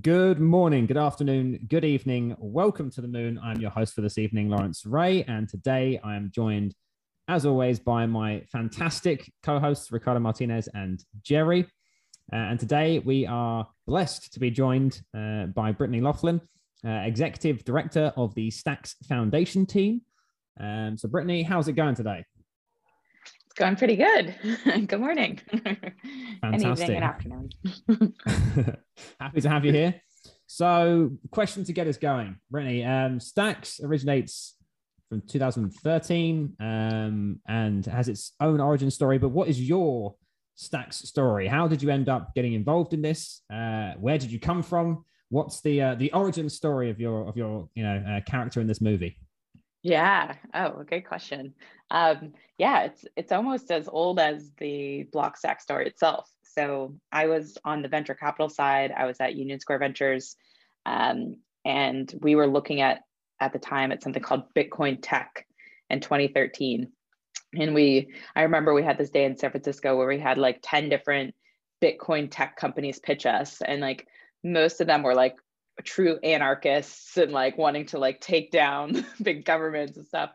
Good morning, good afternoon, good evening. Welcome to the moon. I'm your host for this evening, Lawrence Ray, and today I am joined, as always, by my fantastic co hosts, Ricardo Martinez and Jerry. Uh, and today we are blessed to be joined uh, by Brittany Laughlin, uh, Executive Director of the Stacks Foundation team. Um, so, Brittany, how's it going today? Going pretty good. good morning. Fantastic. and evening and afternoon. Happy to have you here. So, question to get us going, Brittany. Um, Stacks originates from 2013 um, and has its own origin story. But what is your Stacks story? How did you end up getting involved in this? Uh, where did you come from? What's the uh, the origin story of your of your you know uh, character in this movie? Yeah. Oh, great question. Um, yeah, it's it's almost as old as the Blockstack story itself. So I was on the venture capital side. I was at Union Square Ventures, um, and we were looking at at the time at something called Bitcoin Tech in 2013. And we, I remember we had this day in San Francisco where we had like 10 different Bitcoin tech companies pitch us, and like most of them were like true anarchists and like wanting to like take down big governments and stuff.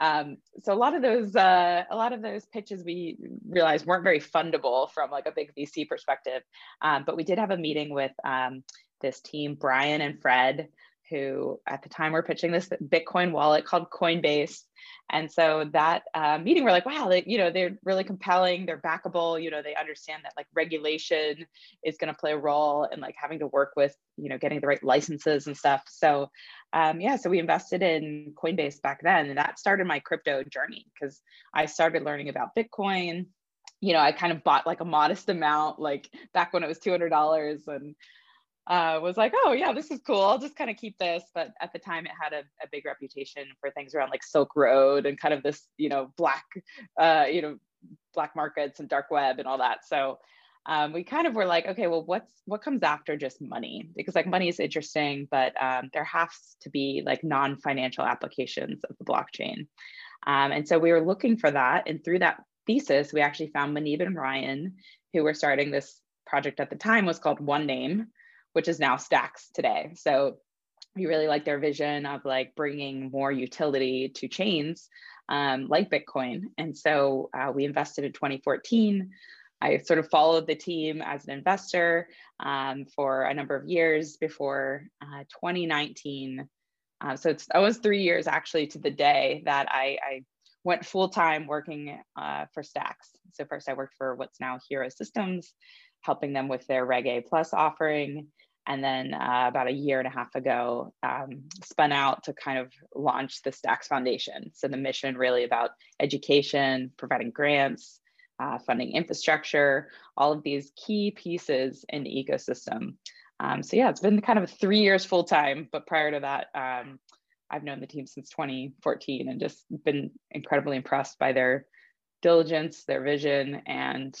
Um, so a lot of those uh, a lot of those pitches we realized weren't very fundable from like a big VC perspective. Um, but we did have a meeting with um, this team, Brian and Fred, who at the time were pitching this Bitcoin wallet called Coinbase. And so that uh, meeting, we're like, wow, they, you know, they're really compelling. They're backable. You know, they understand that like regulation is going to play a role in like having to work with, you know, getting the right licenses and stuff. So, um, yeah, so we invested in Coinbase back then, and that started my crypto journey because I started learning about Bitcoin. You know, I kind of bought like a modest amount, like back when it was two hundred dollars, and uh, was like, oh yeah, this is cool. I'll just kind of keep this. But at the time, it had a, a, big reputation for things around like Silk Road and kind of this, you know, black, uh, you know, black markets and dark web and all that. So um, we kind of were like, okay, well, what's what comes after just money? Because like money is interesting, but um, there has to be like non-financial applications of the blockchain. Um, and so we were looking for that, and through that thesis, we actually found Muneeb and Ryan, who were starting this project at the time was called One Name which is now Stacks today. So we really like their vision of like bringing more utility to chains um, like Bitcoin. And so uh, we invested in 2014. I sort of followed the team as an investor um, for a number of years before uh, 2019. Uh, so it's almost three years actually to the day that I, I went full time working uh, for Stacks. So first I worked for what's now Hiro Systems, helping them with their Reg A Plus offering and then uh, about a year and a half ago um, spun out to kind of launch the stacks foundation. So the mission really about education providing grants uh, funding infrastructure all of these key pieces in the ecosystem. Um, so yeah it's been kind of three years full time but prior to that um, i've known the team since 2014 and just been incredibly impressed by their diligence their vision and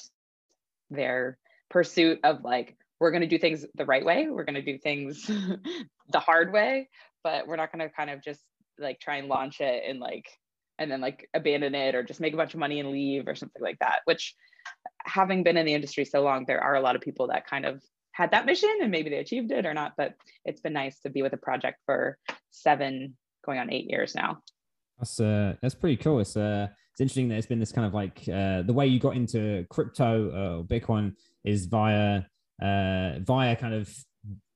their pursuit of like we're going to do things the right way we're going to do things the hard way but we're not going to kind of just like try and launch it and like and then like abandon it or just make a bunch of money and leave or something like that which having been in the industry so long there are a lot of people that kind of had that mission and maybe they achieved it or not but it's been nice to be with a project for seven going on eight years now. That's uh that's pretty cool. It's uh it's interesting that it's been this kind of like uh the way you got into crypto uh, or bitcoin is via uh, via kind of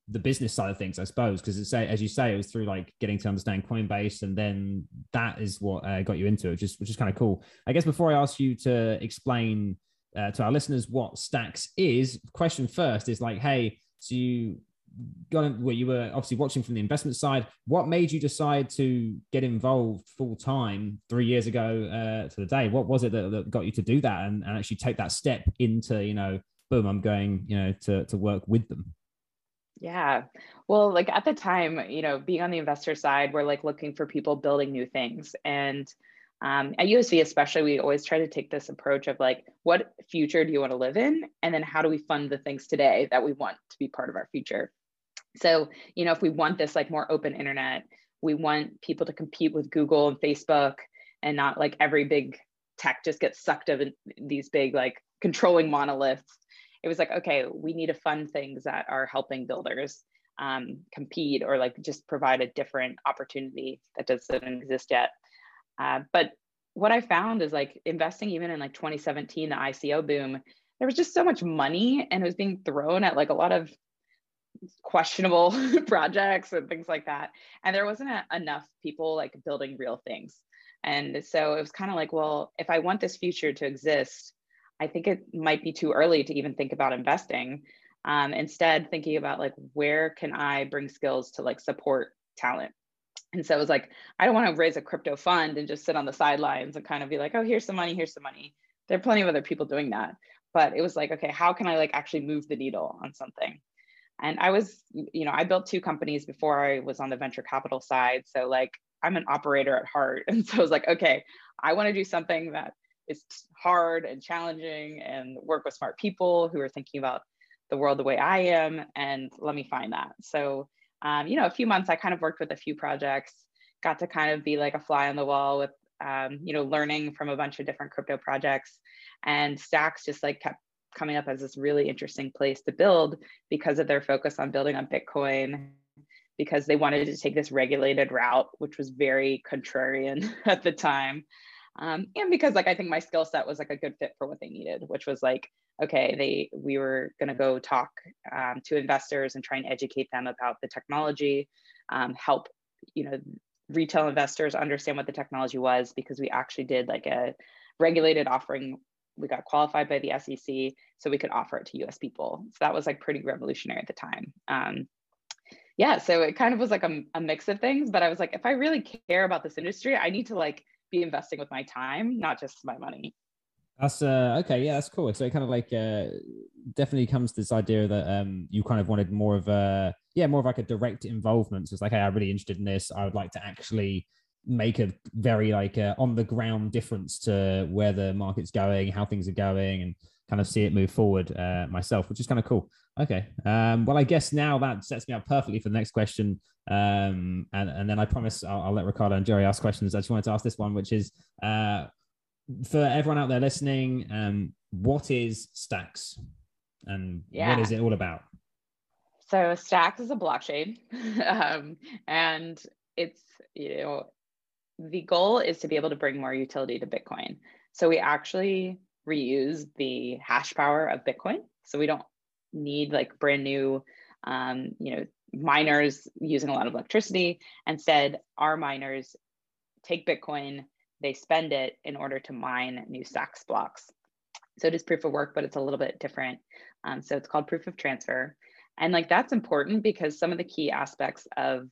the business side of things, I suppose, because it's as you say, it was through like getting to understand Coinbase, and then that is what uh, got you into it, which is which is kind of cool. I guess before I ask you to explain uh, to our listeners what Stacks is, question first is like, hey, so you got in, well, you were obviously watching from the investment side. What made you decide to get involved full time three years ago uh, to the day? What was it that, that got you to do that and, and actually take that step into you know boom, I'm going, you know, to to work with them. Yeah. Well, like at the time, you know, being on the investor side, we're like looking for people building new things. And um, at USV, especially, we always try to take this approach of like, what future do you want to live in? And then how do we fund the things today that we want to be part of our future? So, you know, if we want this like more open internet, we want people to compete with Google and Facebook and not like every big tech just gets sucked up in these big like controlling monoliths it was like, okay, we need to fund things that are helping builders. um, compete or like just provide a different opportunity that doesn't exist yet. Uh, but what I found is like investing even in like 2017, the ICO boom, there was just so much money and it was being thrown at like a lot of questionable projects and things like that. And there wasn't a, enough people like building real things. And so it was kind of like, well, if I want this future to exist, I think it might be too early to even think about investing. Um, instead, thinking about like, where can I bring skills to like support talent? And so it was like, I don't want to raise a crypto fund and just sit on the sidelines and kind of be like, oh, here's some money, here's some money. There are plenty of other people doing that. But it was like, okay, how can I like actually move the needle on something? And I was, you know, I built two companies before I was on the venture capital side. So like I'm an operator at heart. And so I was like, okay, I want to do something that is hard and challenging and work with smart people who are thinking about the world the way I am. And let me find that. So, um, you know, a few months I kind of worked with a few projects, got to kind of be like a fly on the wall with, um, you know, learning from a bunch of different crypto projects. And Stacks just like kept coming up as this really interesting place to build because of their focus on building on Bitcoin, because they wanted to take this regulated route, which was very contrarian at the time. Um, and because like I think my skill set was like a good fit for what they needed, which was like, okay, they we were gonna go talk um, to investors and try and educate them about the technology, um, help you know retail investors understand what the technology was because we actually did like a regulated offering we got qualified by the SEC so we could offer it to US people. So that was like pretty revolutionary at the time. Um, yeah, so it kind of was like a, a mix of things, but I was like, if I really care about this industry, I need to like be investing with my time, not just my money. That's uh okay, yeah, that's cool. So it kind of like uh definitely comes to this idea that um you kind of wanted more of a yeah, more of like a direct involvement. So it's like, hey, I'm really interested in this. I would like to actually make a very like uh, on the ground difference to where the market's going, how things are going, and kind of see it move forward uh, myself, which is kind of cool. Okay. Um, well, I guess now that sets me up perfectly for the next question. Um, and, and then I promise I'll, I'll, let Ricardo and Jerry ask questions. I just wanted to ask this one, which is uh, for everyone out there listening, um, what is Stacks and yeah. what is it all about? So Stacks is a blockchain, um, and it's you know the goal is to be able to bring more utility to Bitcoin. So we actually reuse the hash power of Bitcoin. So we don't need like brand new, um, you know, miners using a lot of electricity. Instead, our miners take Bitcoin, they spend it in order to mine new stacks blocks. So it is proof of work, but it's a little bit different. Um, so it's called proof of transfer. And like that's important because some of the key aspects of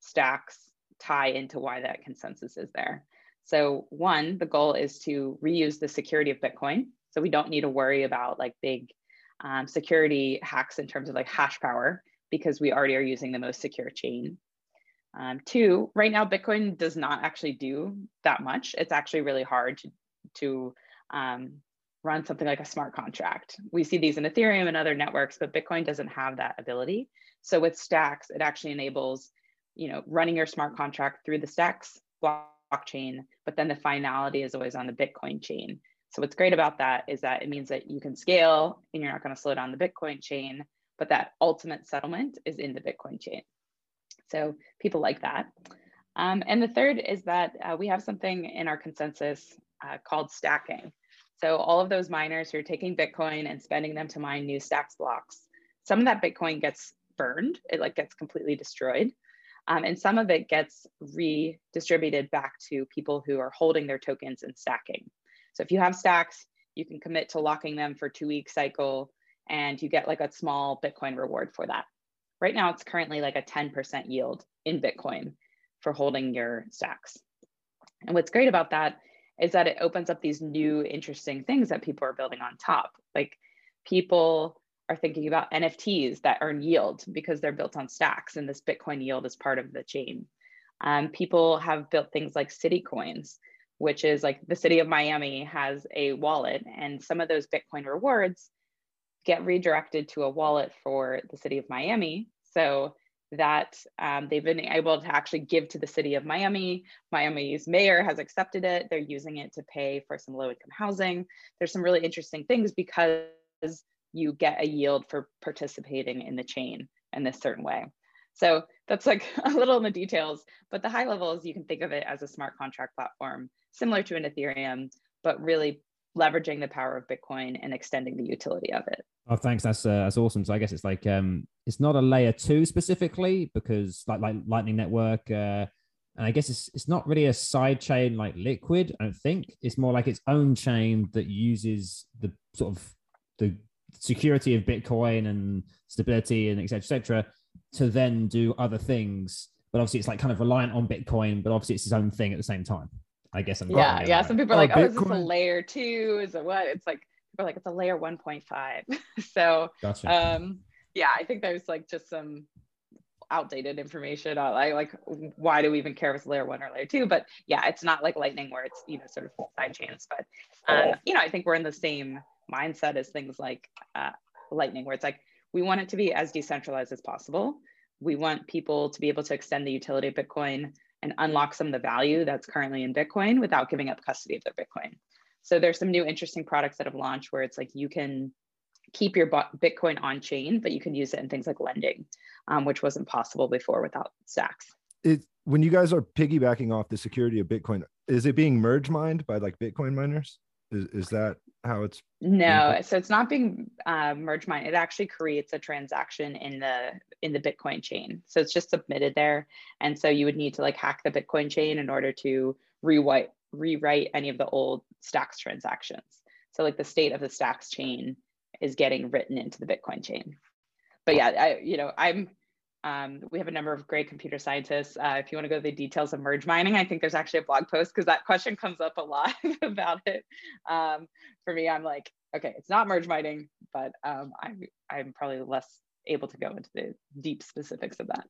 stacks tie into why that consensus is there. So one, the goal is to reuse the security of Bitcoin. So we don't need to worry about like big um, security hacks in terms of like hash power because we already are using the most secure chain. Um, two, right now, Bitcoin does not actually do that much. It's actually really hard to, to um, run something like a smart contract. We see these in Ethereum and other networks, but Bitcoin doesn't have that ability. So with Stacks, it actually enables you know, running your smart contract through the Stacks but then the finality is always on the Bitcoin chain. So what's great about that is that it means that you can scale and you're not going to slow down the Bitcoin chain, but that ultimate settlement is in the Bitcoin chain. So people like that. Um, and the third is that uh, we have something in our consensus uh, called stacking. So all of those miners who are taking Bitcoin and spending them to mine new stacks blocks, some of that Bitcoin gets burned, it like gets completely destroyed. Um, and some of it gets redistributed back to people who are holding their tokens and stacking. So if you have stacks, you can commit to locking them for two week cycle and you get like a small Bitcoin reward for that. Right now, it's currently like a 10% yield in Bitcoin for holding your stacks. And what's great about that is that it opens up these new interesting things that people are building on top. Like people are thinking about NFTs that earn yield because they're built on stacks and this Bitcoin yield is part of the chain. Um, people have built things like city coins, which is like the city of Miami has a wallet and some of those Bitcoin rewards get redirected to a wallet for the city of Miami. So that um, they've been able to actually give to the city of Miami. Miami's mayor has accepted it. They're using it to pay for some low income housing. There's some really interesting things because you get a yield for participating in the chain in this certain way. So that's like a little in the details, but the high level is you can think of it as a smart contract platform similar to an Ethereum, but really leveraging the power of Bitcoin and extending the utility of it. Oh, thanks. That's uh, that's awesome. So I guess it's like um, it's not a layer two specifically because like like Lightning Network, uh, and I guess it's it's not really a side chain like Liquid. I don't think it's more like its own chain that uses the sort of the security of Bitcoin and stability and etc. etc. to then do other things. But obviously, it's like kind of reliant on Bitcoin, but obviously, it's its own thing at the same time. I guess I'm yeah, yeah. Some people are oh, like, oh, is this a layer two? Is it what? It's like people are like, it's a layer 1.5. so gotcha. um yeah, I think there's like just some outdated information I like, like why do we even care if it's layer one or layer two? But yeah, it's not like lightning where it's you know sort of side chains. But um, you know, I think we're in the same mindset is things like uh, lightning, where it's like we want it to be as decentralized as possible. We want people to be able to extend the utility of Bitcoin and unlock some of the value that's currently in Bitcoin without giving up custody of their Bitcoin. So there's some new interesting products that have launched where it's like you can keep your Bitcoin on chain, but you can use it in things like lending, um, which wasn't possible before without Stacks. It, when you guys are piggybacking off the security of Bitcoin, is it being merge mined by like Bitcoin miners? Is, is that how it's? No, so it's not being uh, merge mined. It actually creates a transaction in the in the Bitcoin chain. So it's just submitted there, and so you would need to like hack the Bitcoin chain in order to rewrite rewrite any of the old stacks transactions. So like the state of the stacks chain is getting written into the Bitcoin chain. But yeah, I, you know, I'm, um, we have a number of great computer scientists. Uh, if you want to go to the details of merge mining, I think there's actually a blog post because that question comes up a lot about it. Um, for me, I'm like, okay, it's not merge mining, but um, I'm, I'm probably less able to go into the deep specifics of that.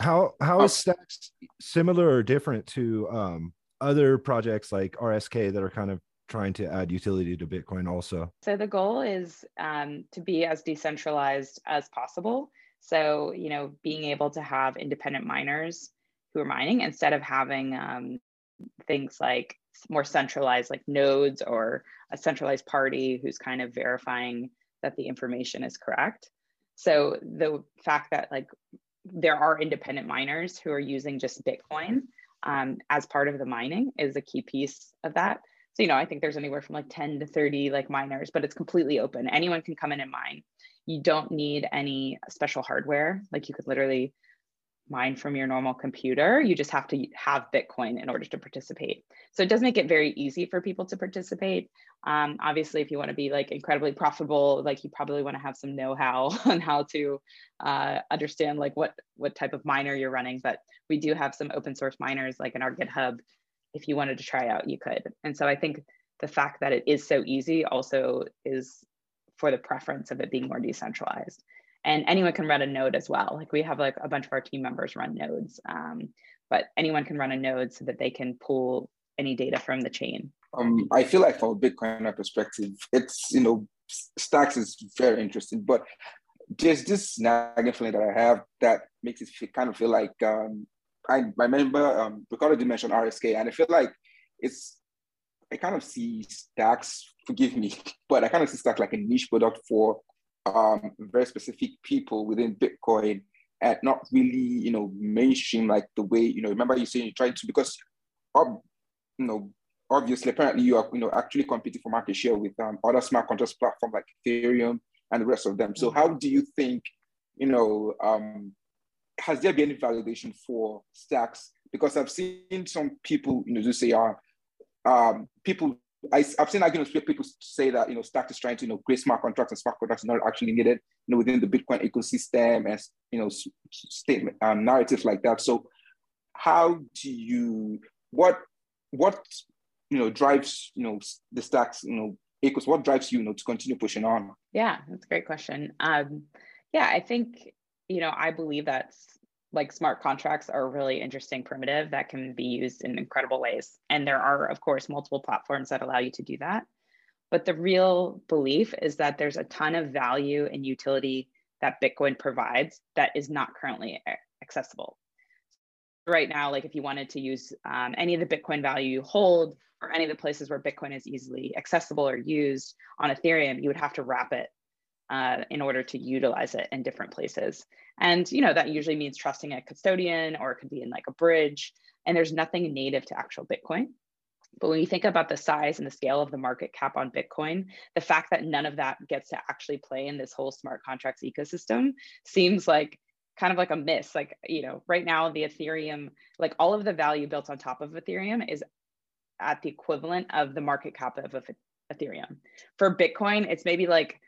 How how is Stacks similar or different to um, other projects like RSK that are kind of trying to add utility to Bitcoin also? So the goal is um, to be as decentralized as possible. So, you know, being able to have independent miners who are mining instead of having um, things like more centralized, like nodes or a centralized party who's kind of verifying that the information is correct. So the fact that like there are independent miners who are using just Bitcoin um, as part of the mining is a key piece of that. So, you know, I think there's anywhere from like 10 to 30 like miners, but it's completely open. Anyone can come in and mine. You don't need any special hardware. Like you could literally mine from your normal computer. You just have to have Bitcoin in order to participate. So it does make it very easy for people to participate. Um, obviously, if you want to be like incredibly profitable, like you probably want to have some know-how on how to uh, understand like what what type of miner you're running. But we do have some open source miners like in our GitHub. If you wanted to try out, you could. And so I think the fact that it is so easy also is for the preference of it being more decentralized and anyone can run a node as well. Like we have like a bunch of our team members run nodes, um, but anyone can run a node so that they can pull any data from the chain. Um, I feel like from a Bitcoiner perspective, it's you know stacks is very interesting, but there's this nagging feeling that I have that makes it feel, kind of feel like um, I, I remember um, Ricardo did mention RSK, and I feel like it's I kind of see stacks. Forgive me, but I kind of see stacks like a niche product for um, very specific people within Bitcoin and not really, you know, mainstream like the way, you know, remember you saying you're trying to, because, um, you know, obviously, apparently you are, you know, actually competing for market share with um, other smart contracts platform like Ethereum and the rest of them. So how do you think, you know, um, has there been any validation for stacks? Because I've seen some people, you know, just say, uh, um, people I, have seen arguments where people say that you know Stack is trying to you know create smart contracts and smart contracts are not actually needed you know within the Bitcoin ecosystem and you know statement um, narratives like that. So how do you what what you know drives you know the Stacks you know ecos what drives you you know to continue pushing on? Yeah, that's a great question. Um, yeah, I think you know I believe that's like smart contracts are a really interesting primitive that can be used in incredible ways. And there are, of course, multiple platforms that allow you to do that. But the real belief is that there's a ton of value and utility that Bitcoin provides that is not currently accessible. Right now, like if you wanted to use um, any of the Bitcoin value you hold or any of the places where Bitcoin is easily accessible or used on Ethereum, you would have to wrap it uh, in order to utilize it in different places. And you know that usually means trusting a custodian or it could be in like a bridge. And there's nothing native to actual Bitcoin. But when you think about the size and the scale of the market cap on Bitcoin, the fact that none of that gets to actually play in this whole smart contracts ecosystem seems like kind of like a miss. Like, you know, right now the Ethereum, like all of the value built on top of Ethereum is at the equivalent of the market cap of Ethereum. For Bitcoin, it's maybe like,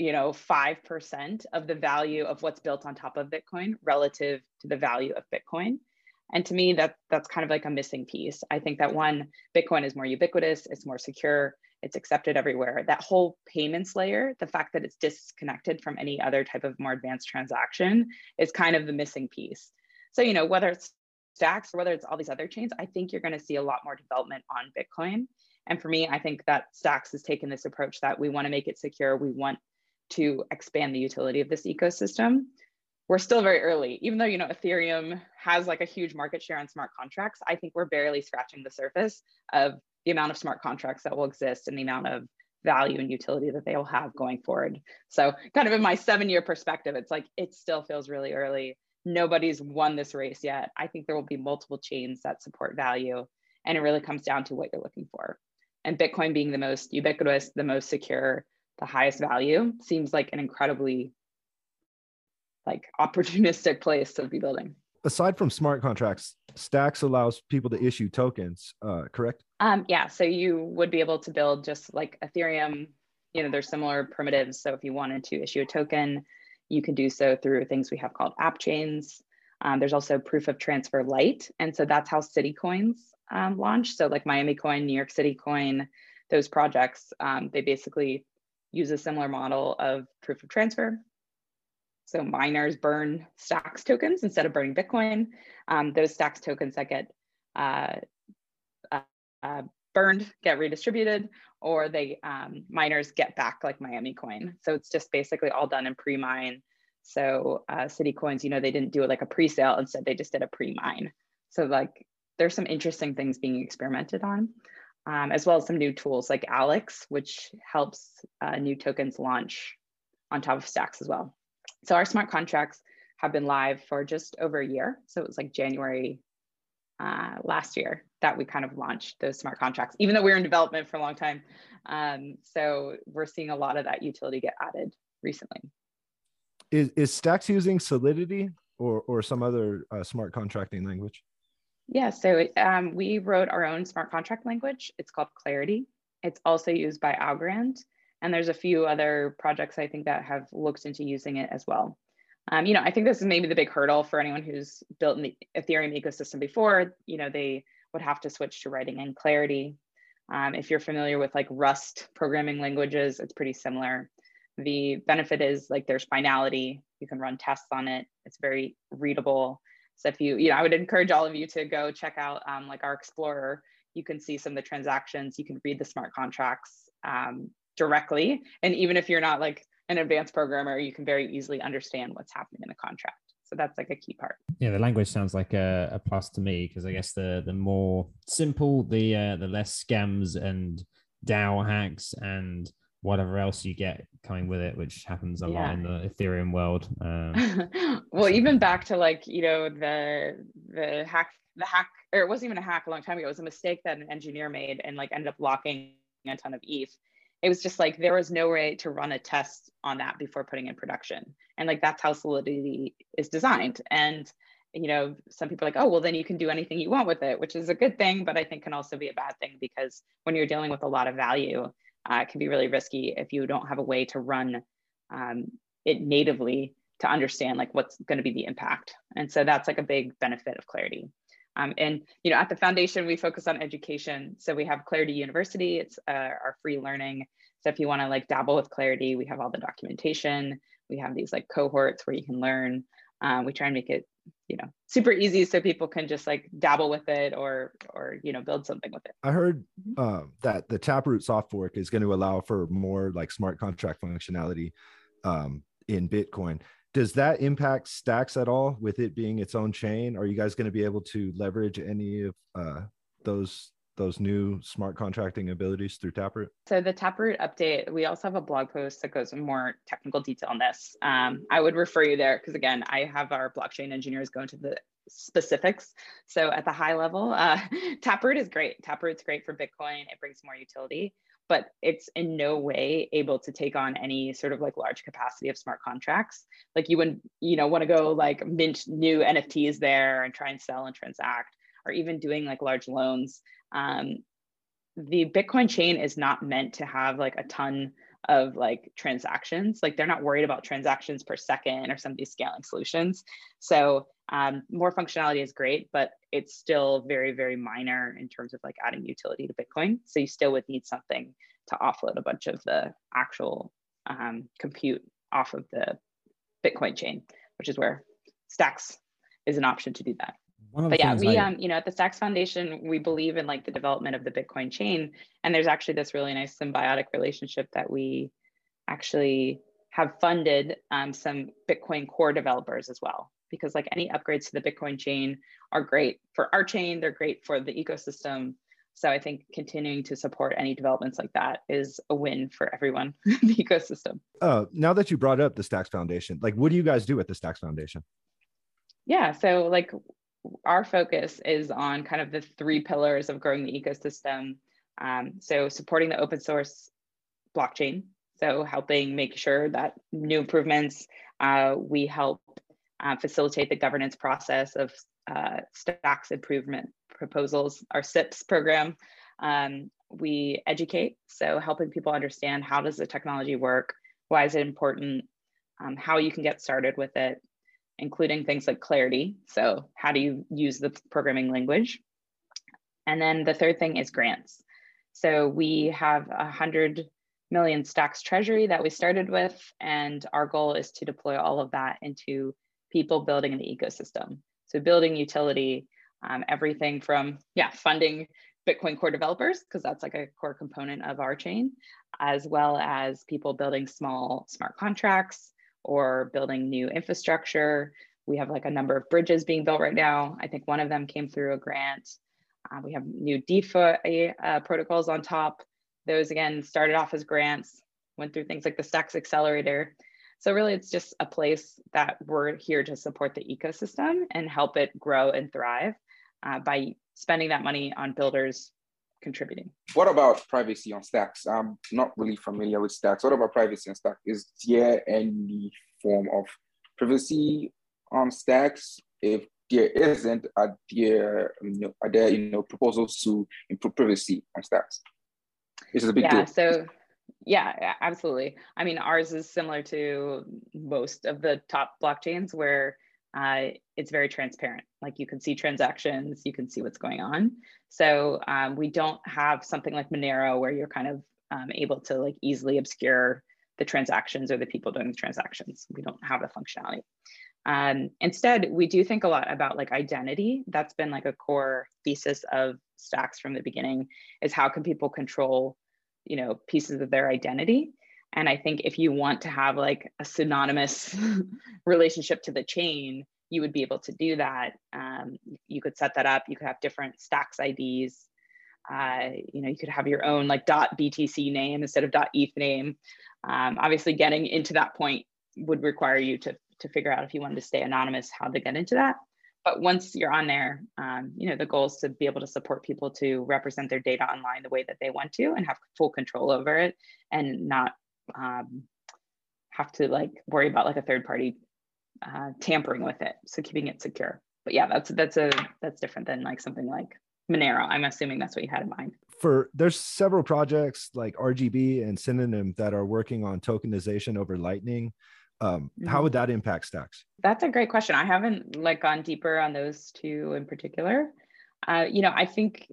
you know, 5% of the value of what's built on top of Bitcoin relative to the value of Bitcoin. And to me, that that's kind of like a missing piece. I think that one, Bitcoin is more ubiquitous, it's more secure, it's accepted everywhere. That whole payments layer, the fact that it's disconnected from any other type of more advanced transaction is kind of the missing piece. So, you know, whether it's Stacks or whether it's all these other chains, I think you're going to see a lot more development on Bitcoin. And for me, I think that Stacks has taken this approach that we want to make it secure. We want to expand the utility of this ecosystem. We're still very early. Even though you know ethereum has like a huge market share on smart contracts i think we're barely scratching the surface of the amount of smart contracts that will exist and the amount of value and utility that they will have going forward. So kind of in my seven year perspective it's like it still feels really early. Nobody's won this race yet. I think there will be multiple chains that support value and it really comes down to what you're looking for. And bitcoin being the most ubiquitous the most secure the highest value seems like an incredibly like opportunistic place to be building. Aside from smart contracts, Stacks allows people to issue tokens, uh, correct? Um, yeah, so you would be able to build just like Ethereum. You know, there's similar primitives. So if you wanted to issue a token, you can do so through things we have called app chains. Um, there's also proof of transfer light. And so that's how City Coins um, launched. So like Miami Coin, New York City Coin, those projects, um, they basically use a similar model of proof of transfer. So miners burn stacks tokens instead of burning Bitcoin. Um, those stacks tokens that get uh, uh, uh, burned get redistributed, or they um, miners get back like Miami Coin. So it's just basically all done in pre-mine. So uh, City Coins, you know, they didn't do it like a pre-sale. Instead, they just did a pre-mine. So like there's some interesting things being experimented on, um, as well as some new tools like Alex, which helps uh, new tokens launch on top of stacks as well. So our smart contracts have been live for just over a year. So it was like January uh, last year that we kind of launched those smart contracts, even though we were in development for a long time. Um, so we're seeing a lot of that utility get added recently. Is, is Stacks using Solidity or, or some other uh, smart contracting language? Yeah, so um, we wrote our own smart contract language. It's called Clarity. It's also used by Algorand. And there's a few other projects I think that have looked into using it as well. Um, you know, I think this is maybe the big hurdle for anyone who's built in the Ethereum ecosystem before. You know, they would have to switch to writing in Clarity. Um, if you're familiar with like Rust programming languages, it's pretty similar. The benefit is like there's finality. You can run tests on it. It's very readable. So if you, you know, I would encourage all of you to go check out um, like our Explorer. You can see some of the transactions. You can read the smart contracts. Um, directly. And even if you're not like an advanced programmer, you can very easily understand what's happening in the contract. So that's like a key part. Yeah, the language sounds like a, a plus to me because I guess the the more simple, the uh, the less scams and DAO hacks and whatever else you get coming with it, which happens a yeah. lot in the Ethereum world. Um, well, even back to like you know the the hack the hack or it wasn't even a hack a long time ago. It was a mistake that an engineer made and like ended up locking a ton of ETH it was just like there was no way to run a test on that before putting in production and like that's how solidity is designed and you know some people are like oh well then you can do anything you want with it which is a good thing but i think can also be a bad thing because when you're dealing with a lot of value uh, it can be really risky if you don't have a way to run um, it natively to understand like what's going to be the impact and so that's like a big benefit of clarity um, and you know, at the foundation, we focus on education. So we have Clarity University. It's uh, our free learning. So if you want to like dabble with Clarity, we have all the documentation. We have these like cohorts where you can learn. Um, we try and make it, you know, super easy so people can just like dabble with it or or you know build something with it. I heard uh, that the Taproot soft fork is going to allow for more like smart contract functionality um, in Bitcoin. Does that impact stacks at all with it being its own chain? Are you guys going to be able to leverage any of uh, those those new smart contracting abilities through Taproot? So the Taproot update, we also have a blog post that goes in more technical detail on this. Um, I would refer you there because again, I have our blockchain engineers go into the specifics. So at the high level, uh, Taproot is great. Taproot's great for Bitcoin. It brings more utility, but it's in no way able to take on any sort of like large capacity of smart contracts. Like you wouldn't, you know, want to go like mint new NFTs there and try and sell and transact, or even doing like large loans. Um, the Bitcoin chain is not meant to have like a ton of like transactions. Like they're not worried about transactions per second or some of these scaling solutions. So um, more functionality is great, but it's still very, very minor in terms of like adding utility to Bitcoin. So you still would need something to offload a bunch of the actual um, compute off of the Bitcoin chain, which is where Stacks is an option to do that. But yeah, we I... um, you know, at the Stacks Foundation, we believe in like the development of the Bitcoin chain, and there's actually this really nice symbiotic relationship that we actually have funded um, some Bitcoin core developers as well because like any upgrades to the Bitcoin chain are great for our chain, they're great for the ecosystem. So I think continuing to support any developments like that is a win for everyone in the ecosystem. Uh, now that you brought up the Stacks Foundation, like what do you guys do at the Stacks Foundation? Yeah, so like our focus is on kind of the three pillars of growing the ecosystem. Um, so supporting the open source blockchain, so helping make sure that new improvements, uh, we help uh, facilitate the governance process of uh, stacks improvement proposals, our SIPs program. Um, we educate, so helping people understand how does the technology work, why is it important, um, how you can get started with it, including things like clarity. So how do you use the programming language? And then the third thing is grants. So we have a hundred million stacks treasury that we started with, and our goal is to deploy all of that into people building an ecosystem. So building utility, um, everything from, yeah, funding Bitcoin core developers, because that's like a core component of our chain, as well as people building small smart contracts or building new infrastructure. We have like a number of bridges being built right now. I think one of them came through a grant. Uh, we have new DeFi uh, protocols on top. Those again started off as grants, went through things like the Stacks Accelerator, so really it's just a place that we're here to support the ecosystem and help it grow and thrive uh, by spending that money on builders contributing. What about privacy on Stacks? I'm not really familiar with Stacks. What about privacy on Stacks? Is there any form of privacy on Stacks? If there isn't, are there, you know, are there you know, proposals to improve privacy on Stacks? This is a big yeah, deal. So yeah, absolutely. I mean, ours is similar to most of the top blockchains where uh, it's very transparent. Like you can see transactions, you can see what's going on. So um, we don't have something like Monero where you're kind of um, able to like easily obscure the transactions or the people doing the transactions. We don't have the functionality. Um, instead, we do think a lot about like identity. That's been like a core thesis of Stacks from the beginning is how can people control you know pieces of their identity and i think if you want to have like a synonymous relationship to the chain you would be able to do that. Um, you could set that up. You could have different stacks ids uh, you know you could have your own like btc name instead of. eth name. Um, obviously getting into that point would require you to to figure out if you wanted to stay anonymous how to get into that. But once you're on there, um, you know, the goal is to be able to support people to represent their data online the way that they want to and have full control over it and not um, have to like worry about like a third party uh, tampering with it. So keeping it secure. But yeah, that's that's a that's different than like something like Monero. I'm assuming that's what you had in mind. For there's several projects like RGB and Synonym that are working on tokenization over Lightning um, mm-hmm. how would that impact stacks that's a great question i haven't like gone deeper on those two in particular uh, you know i think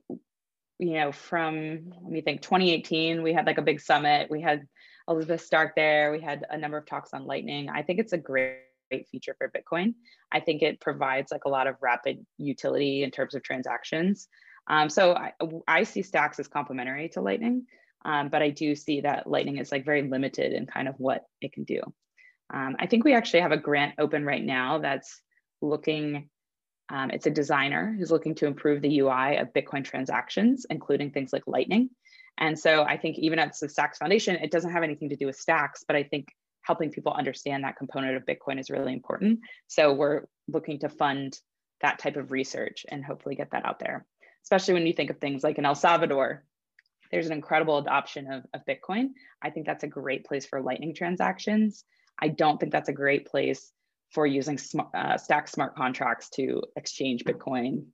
you know from let me think 2018 we had like a big summit we had elizabeth stark there. We had a number of talks on lightning. I think it's a great great feature for bitcoin. I think it provides like a lot of rapid utility in terms of transactions. Um, so I, I see stacks as complementary to lightning um, but i do see that lightning is like very limited in kind of what it can do. Um, I think we actually have a grant open right now that's looking Um, it's a designer who's looking to improve the UI of Bitcoin transactions, including things like Lightning. And so I think even at the Stacks Foundation, it doesn't have anything to do with Stacks, but I think helping people understand that component of Bitcoin is really important. So we're looking to fund that type of research and hopefully get that out there, especially when you think of things like in El Salvador, there's an incredible adoption of, of Bitcoin. I think that's a great place for Lightning transactions. I don't think that's a great place for using smart, uh, stack smart contracts to exchange Bitcoin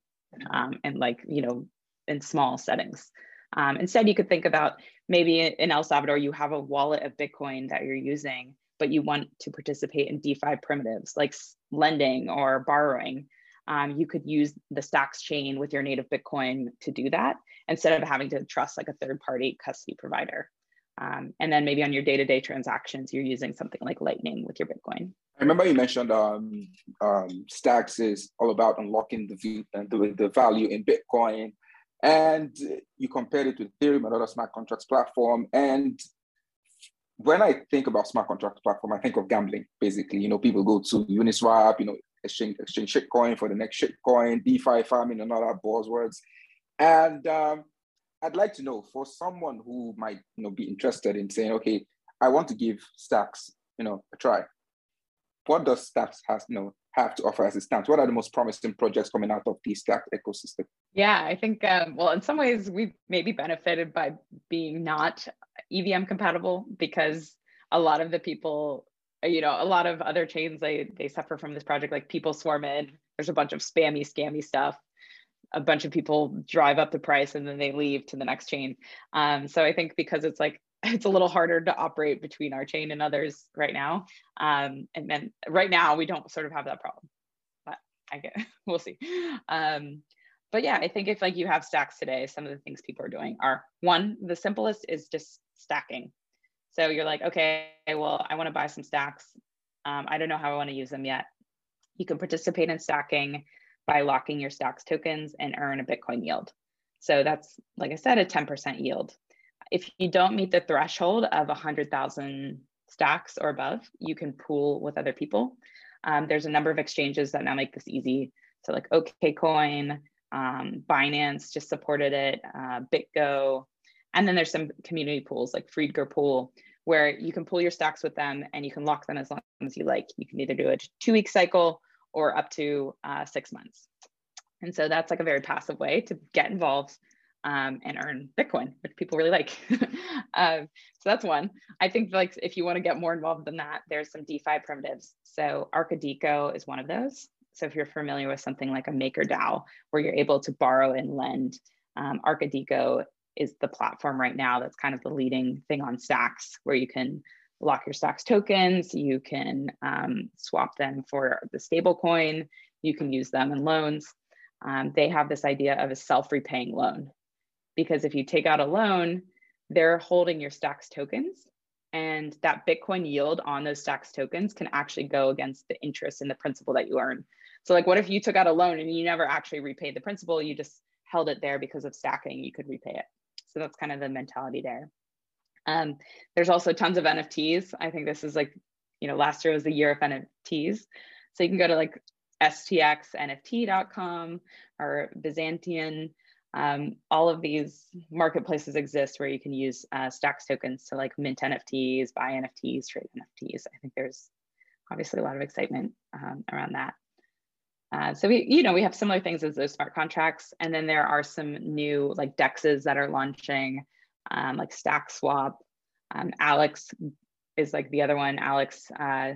um, and like, you know, in small settings. Um, instead, you could think about maybe in El Salvador, you have a wallet of Bitcoin that you're using, but you want to participate in DeFi primitives like lending or borrowing. Um, you could use the Stacks chain with your native Bitcoin to do that instead of having to trust like a third party custody provider. Um, and then maybe on your day to day transactions, you're using something like Lightning with your Bitcoin. I remember you mentioned um, um, Stacks is all about unlocking the, the, the value in Bitcoin. And you compare it to Ethereum and other smart contracts platform. And when I think about smart contracts platform, I think of gambling. Basically, you know, people go to Uniswap, you know, exchange exchange shitcoin for the next shitcoin, DeFi farming, and all that buzzwords. And um, I'd like to know for someone who might, you know, be interested in saying, okay, I want to give Stacks, you know, a try what does Stacks has you know have to offer as it stands? What are the most promising projects coming out of the Stack ecosystem? Yeah, I think um, well, in some ways we've maybe benefited by being not EVM compatible because a lot of the people, you know, a lot of other chains they they suffer from this project. Like people swarm in. There's a bunch of spammy, scammy stuff. A bunch of people drive up the price and then they leave to the next chain. Um, so I think because it's like it's a little harder to operate between our chain and others right now. Um, and then right now we don't sort of have that problem, but I get, we'll see. Um, but yeah, I think if like you have stacks today, some of the things people are doing are one, the simplest is just stacking. So you're like, okay, well, I want to buy some stacks. Um, I don't know how I want to use them yet. You can participate in stacking by locking your stacks tokens and earn a Bitcoin yield. So that's, like I said, a 10% yield if you don't meet the threshold of 100,000 stacks or above, you can pool with other people. Um, there's a number of exchanges that now make this easy. So like OKCoin, um, Binance just supported it, uh, BitGo, and then there's some community pools like Friedger Pool, where you can pool your stacks with them and you can lock them as long as you like. You can either do a two week cycle or up to uh, six months. And so that's like a very passive way to get involved um, and earn Bitcoin, which people really like. um, so that's one. I think like if you want to get more involved than that, there's some DeFi primitives. So Arkadiko is one of those. So if you're familiar with something like a MakerDAO, where you're able to borrow and lend, um, is the platform right now that's kind of the leading thing on Stacks, where you can lock your Stacks tokens, you can um, swap them for the stable coin, you can use them in loans. Um, they have this idea of a self-repaying loan because if you take out a loan, they're holding your stacks tokens. And that bitcoin yield on those stacks tokens can actually go against the interest and the principal that you earn. So like what if you took out a loan and you never actually repaid the principal? You just held it there because of stacking you could repay it. So that's kind of the mentality there. Um, there's also tons of nfts i think this is like you know last year was the year of nfts so you can go to like stxnft.com or Byzantion um, all of these marketplaces exist where you can use uh, Stacks tokens to like mint NFTs, buy NFTs, trade NFTs. I think there's obviously a lot of excitement um, around that. Uh, so we, you know, we have similar things as those smart contracts, and then there are some new like dexes that are launching, um, like Stack Swap. Um, Alex is like the other one. Alex uh,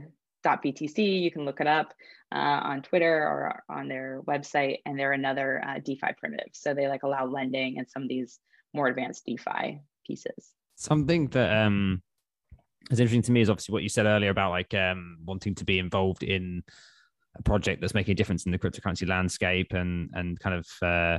.btc. You can look it up uh, on Twitter or on their website, and they're another uh, DeFi primitive. So they like allow lending and some of these more advanced DeFi pieces. Something that um is interesting to me is obviously what you said earlier about like um wanting to be involved in a project that's making a difference in the cryptocurrency landscape and and kind of uh,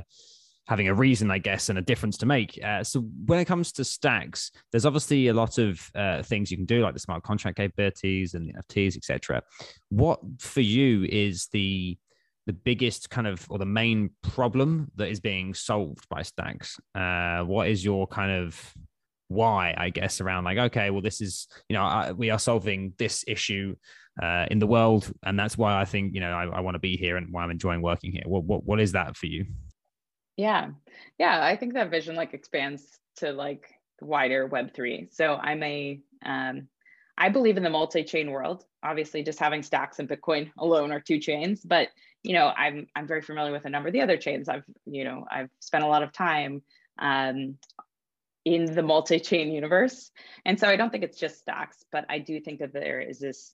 having a reason, I guess, and a difference to make. Uh, so when it comes to stacks, there's obviously a lot of uh, things you can do, like the smart contract capabilities and the NFTs, etc. What for you is the the biggest kind of or the main problem that is being solved by stacks? Uh, what is your kind of why, I guess, around like, okay, well, this is, you know, we are solving this issue uh, in the world, and that's why I think you know I, I want to be here and why I'm enjoying working here. What what what is that for you? Yeah, yeah, I think that vision like expands to like wider Web three. So I'm a um, I believe in the multi-chain world. Obviously, just having Stacks and Bitcoin alone are two chains, but you know, I'm I'm very familiar with a number of the other chains. I've you know I've spent a lot of time um, in the multi-chain universe, and so I don't think it's just Stacks, but I do think that there is this,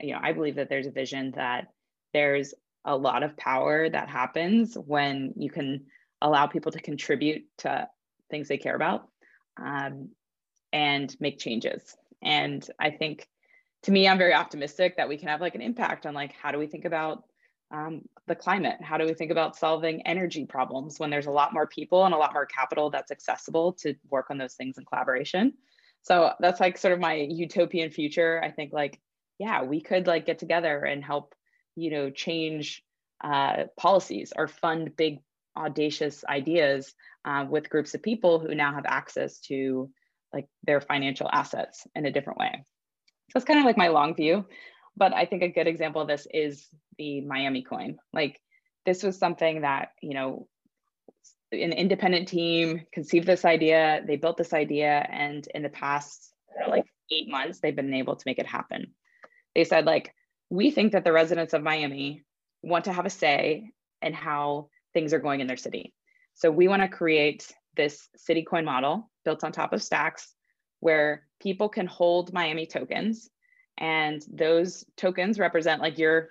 you know, I believe that there's a vision that there's a lot of power that happens when you can allow people to contribute to things they care about um, and make changes. And I think to me, I'm very optimistic that we can have like an impact on like how do we think about um, the climate? How do we think about solving energy problems when there's a lot more people and a lot more capital that's accessible to work on those things in collaboration? So that's like sort of my utopian future. I think like, yeah, we could like get together and help, you know, change uh, policies or fund big audacious ideas uh, with groups of people who now have access to like their financial assets in a different way. So it's kind of like my long view, but I think a good example of this is the Miami coin. Like this was something that, you know, an independent team conceived this idea, they built this idea, and in the past like eight months, they've been able to make it happen. They said, like, we think that the residents of Miami want to have a say in how things are going in their city. So we want to create this city coin model built on top of stacks where people can hold Miami tokens and those tokens represent like your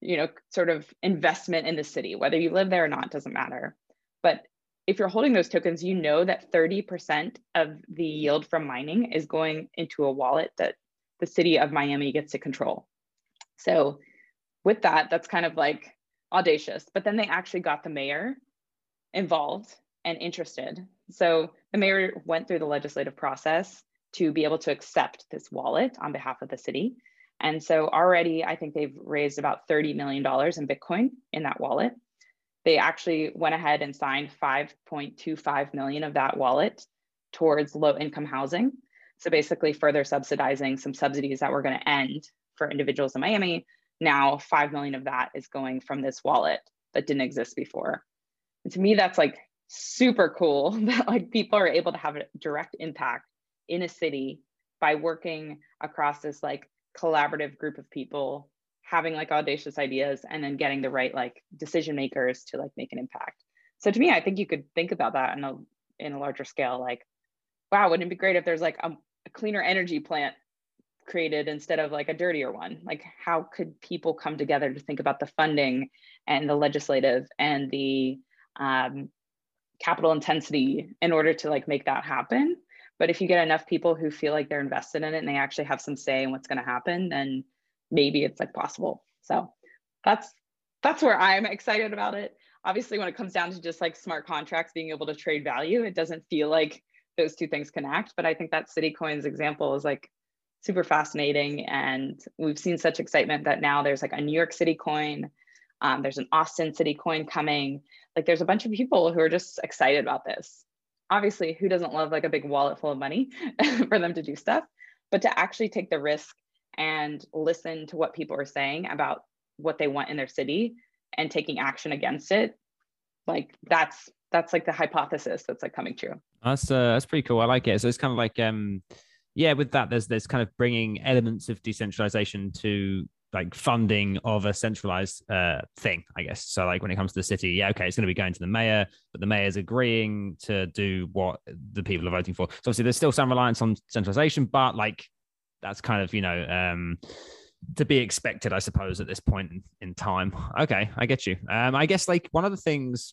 you know sort of investment in the city. Whether you live there or not doesn't matter. But if you're holding those tokens you know that 30% of the yield from mining is going into a wallet that the city of Miami gets to control. So with that that's kind of like audacious but then they actually got the mayor involved and interested. So the mayor went through the legislative process to be able to accept this wallet on behalf of the city. And so already I think they've raised about $30 million in Bitcoin in that wallet. They actually went ahead and signed 5.25 million of that wallet towards low income housing. So basically further subsidizing some subsidies that were going to end for individuals in Miami. Now 5 million of that is going from this wallet that didn't exist before. And to me, that's like super cool that like people are able to have a direct impact in a city by working across this like collaborative group of people having like audacious ideas and then getting the right like decision makers to like make an impact so to me i think you could think about that in a in a larger scale like wow wouldn't it be great if there's like a, a cleaner energy plant created instead of like a dirtier one? Like how could people come together to think about the funding and the legislative and the um, capital intensity in order to like make that happen? But if you get enough people who feel like they're invested in it and they actually have some say in what's going to happen then maybe it's like possible. So that's that's where i'm excited about it. Obviously when it comes down to just like smart contracts being able to trade value it doesn't feel like those two things connect but i think that City Coins example is like super fascinating. And we've seen such excitement that now there's like a new york city coin um, there's an austin city coin coming. Like there's a bunch of people who are just excited about this. Obviously who doesn't love like a big wallet full of money for them to do stuff? But to actually take the risk and listen to what people are saying about what they want in their city and taking action against it like that's that's like the hypothesis that's like coming true. That's uh that's pretty cool. I like it. So it's kind of like um yeah with that there's there's kind of bringing elements of decentralization to like funding of a centralized uh, thing, I guess. So like when it comes to the city, yeah, okay, it's going to be going to the mayor, but the mayor's agreeing to do what the people are voting for. So obviously there's still some reliance on centralization, but like that's kind of you know um, to be expected, I suppose, at this point in, in time. Okay, I get you. Um, I guess like one of the things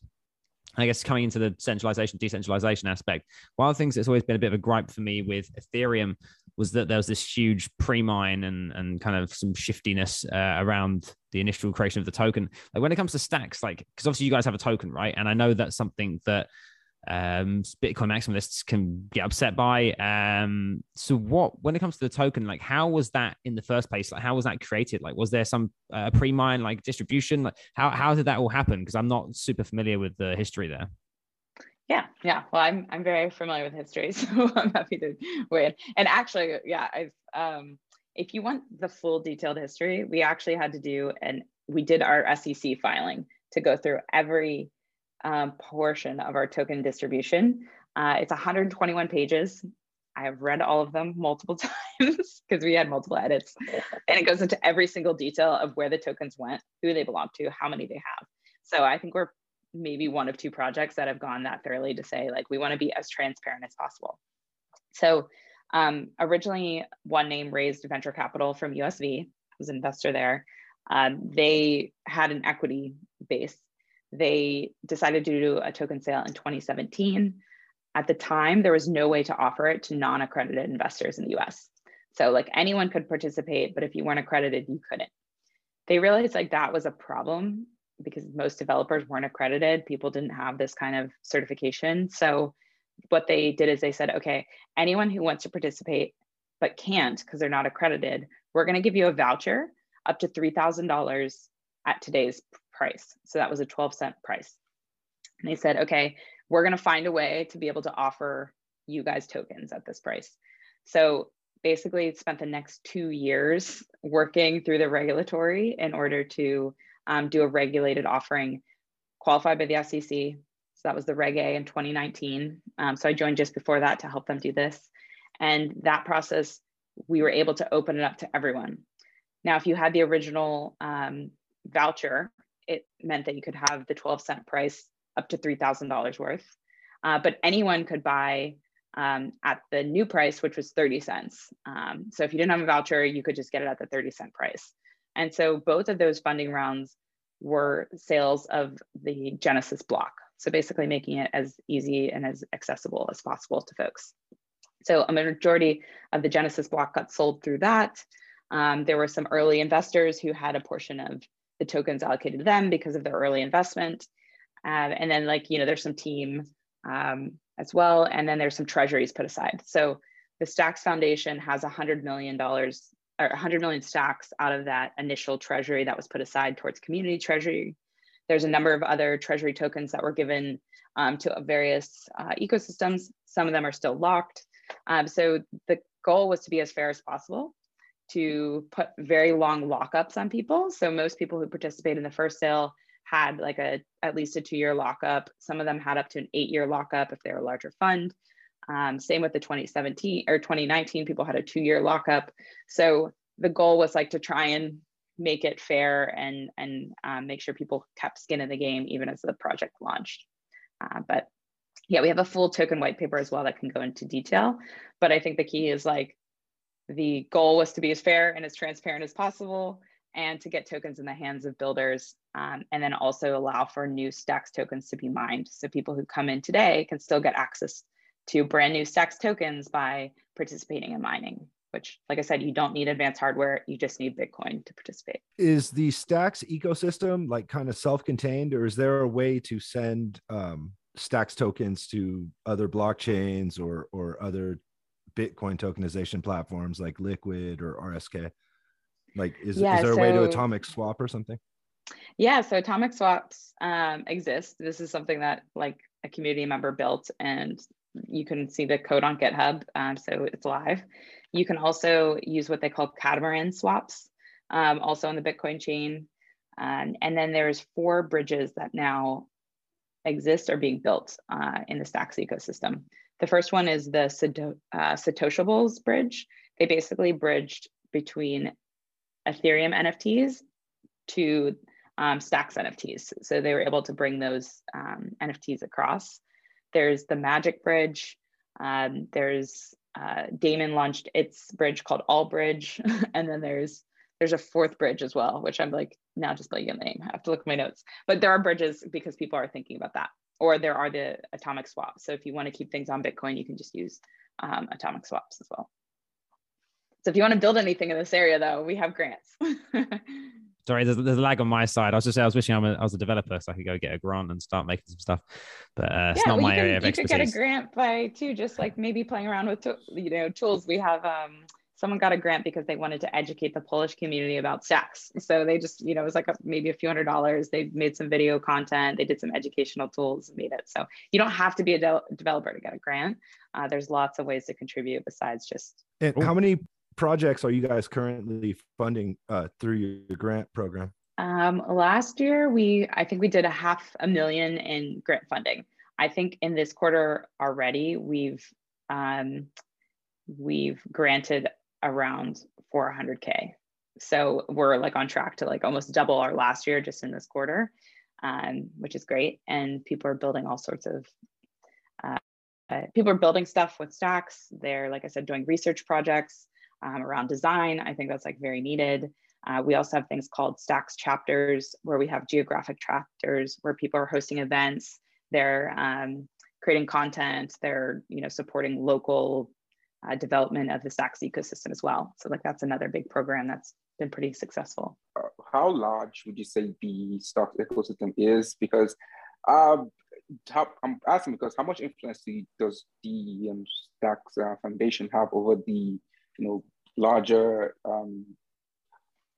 I guess coming into the centralization, decentralization aspect, one of the things that's always been a bit of a gripe for me with Ethereum was that there was this huge pre-mine and and kind of some shiftiness uh, around the initial creation of the token. Like when it comes to stacks, like because obviously you guys have a token, right? And I know that's something that um bitcoin maximalists can get upset by. Um so what when it comes to the token like how was that in the first place? Like how was that created? Like was there some uh, pre-mine like distribution? Like how how did that all happen? Because i'm not super familiar with the history there. Yeah, yeah. Well, I'm I'm very familiar with history, so I'm happy to weigh in. And actually, yeah, I've um, if you want the full detailed history, we actually had to do and we did our SEC filing to go through every um, portion of our token distribution. Uh, it's 121 pages. I have read all of them multiple times because we had multiple edits. And it goes into every single detail of where the tokens went, who they belong to, how many they have. So I think we're maybe one of two projects that have gone that thoroughly to say, like, we want to be as transparent as possible. So um, originally, Onename raised venture capital from USV, was an investor there. Um, they had an equity base. They decided to do a token sale in 2017. At the time, there was no way to offer it to non accredited investors in the US. So, like anyone could participate, but if you weren't accredited, you couldn't. They realized like that was a problem because most developers weren't accredited. People didn't have this kind of certification. So, what they did is they said, okay, anyone who wants to participate but can't because they're not accredited, we're going to give you a voucher up to $3,000 at today's price. So that was a 12 cent price. And they said, okay, we're going to find a way to be able to offer you guys tokens at this price. So basically, spent the next two years working through the regulatory in order to um, do a regulated offering qualified by the SEC. So that was the Reg A in 2019. Um, so I joined just before that to help them do this. And that process, we were able to open it up to everyone. Now, if you had the original um, voucher, it meant that you could have the 12 cent price up to $3,000 worth. Uh, but anyone could buy um, at the new price, which was 30 cents. Um, so if you didn't have a voucher, you could just get it at the 30 cent price. And so both of those funding rounds were sales of the Genesis block. So basically making it as easy and as accessible as possible to folks. So a majority of the Genesis block got sold through that. Um, there were some early investors who had a portion of the tokens allocated to them because of their early investment. Um, and then like, you know, there's some team um, as well. And then there's some treasuries put aside. So the Stacks Foundation has $100 million or 100 million stacks out of that initial treasury that was put aside towards community treasury. There's a number of other treasury tokens that were given um, to various uh, ecosystems. Some of them are still locked. Um, so the goal was to be as fair as possible to put very long lockups on people. So most people who participate in the first sale had like a at least a two year lockup. Some of them had up to an eight year lockup if they're a larger fund. Um, same with the 2017 or 2019, people had a two year lockup. So the goal was like to try and make it fair and and um, make sure people kept skin in the game even as the project launched. Uh, but yeah, we have a full token white paper as well that can go into detail. But I think the key is like the goal was to be as fair and as transparent as possible and to get tokens in the hands of builders um, and then also allow for new stacks tokens to be mined. So people who come in today can still get access to brand new stacks tokens by participating in mining which like i said you don't need advanced hardware. You just need bitcoin to participate. Is the stacks ecosystem like kind of self-contained or is there a way to send um, stacks tokens to other blockchains or or other bitcoin tokenization platforms like liquid or rsk like, is, yeah, is there a way to atomic swap or something? Yeah, so atomic swaps um, exist. This is something that like a community member built, and you can see the code on GitHub, um, so it's live. You can also use what they call catamaran swaps, um, also on the Bitcoin chain. Um, and then there's four bridges that now exist or being built uh, in the Stacks ecosystem. The first one is the Sato- uh, Satoshibles bridge. They basically bridged between Ethereum NFTs to um, Stacks NFTs. So they were able to bring those um, NFTs across. There's the Magic Bridge. Um, there's uh, Daemon launched its bridge called Allbridge, and then there's there's a fourth bridge as well, which I'm like now just blanking on the name. I have to look at my notes. But there are bridges because people are thinking about that, or there are the atomic swaps. So if you want to keep things on Bitcoin, you can just use um, atomic swaps as well. So if you want to build anything in this area, though, we have grants. Sorry, there's, there's a lag on my side. I was just saying, I was wishing I'm a, I was a developer so I could go get a grant and start making some stuff, but uh, it's not well, my can, area of you expertise. You could get a grant by too, just like maybe playing around with you know tools. We have um, someone got a grant because they wanted to educate the Polish community about Stacks. So they just you know it was like a, maybe a few hundred dollars. They made some video content. They did some educational tools and made it. So you don't have to be a de- developer to get a grant. Uh, there's lots of ways to contribute besides just. And how many projects are you guys currently funding uh, through your grant program? Um, last year, we I think we did a half a million in grant funding. I think in this quarter already, we've um, we've granted around 400k. So we're like on track to like almost double our last year just in this quarter, um, which is great. And people are building all sorts of uh, uh, people are building stuff with stacks. They're like I said, doing research projects um, around design. I think that's like very needed. Uh, we also have things called Stacks chapters, where we have geographic chapters where people are hosting events. They're um, creating content. They're you know supporting local uh, development of the Stacks ecosystem as well. So like that's another big program that's been pretty successful. Uh, how large would you say the Stacks ecosystem is? Because um, how, I'm asking because how much influence does the um, Stacks uh, Foundation have over the you know larger um,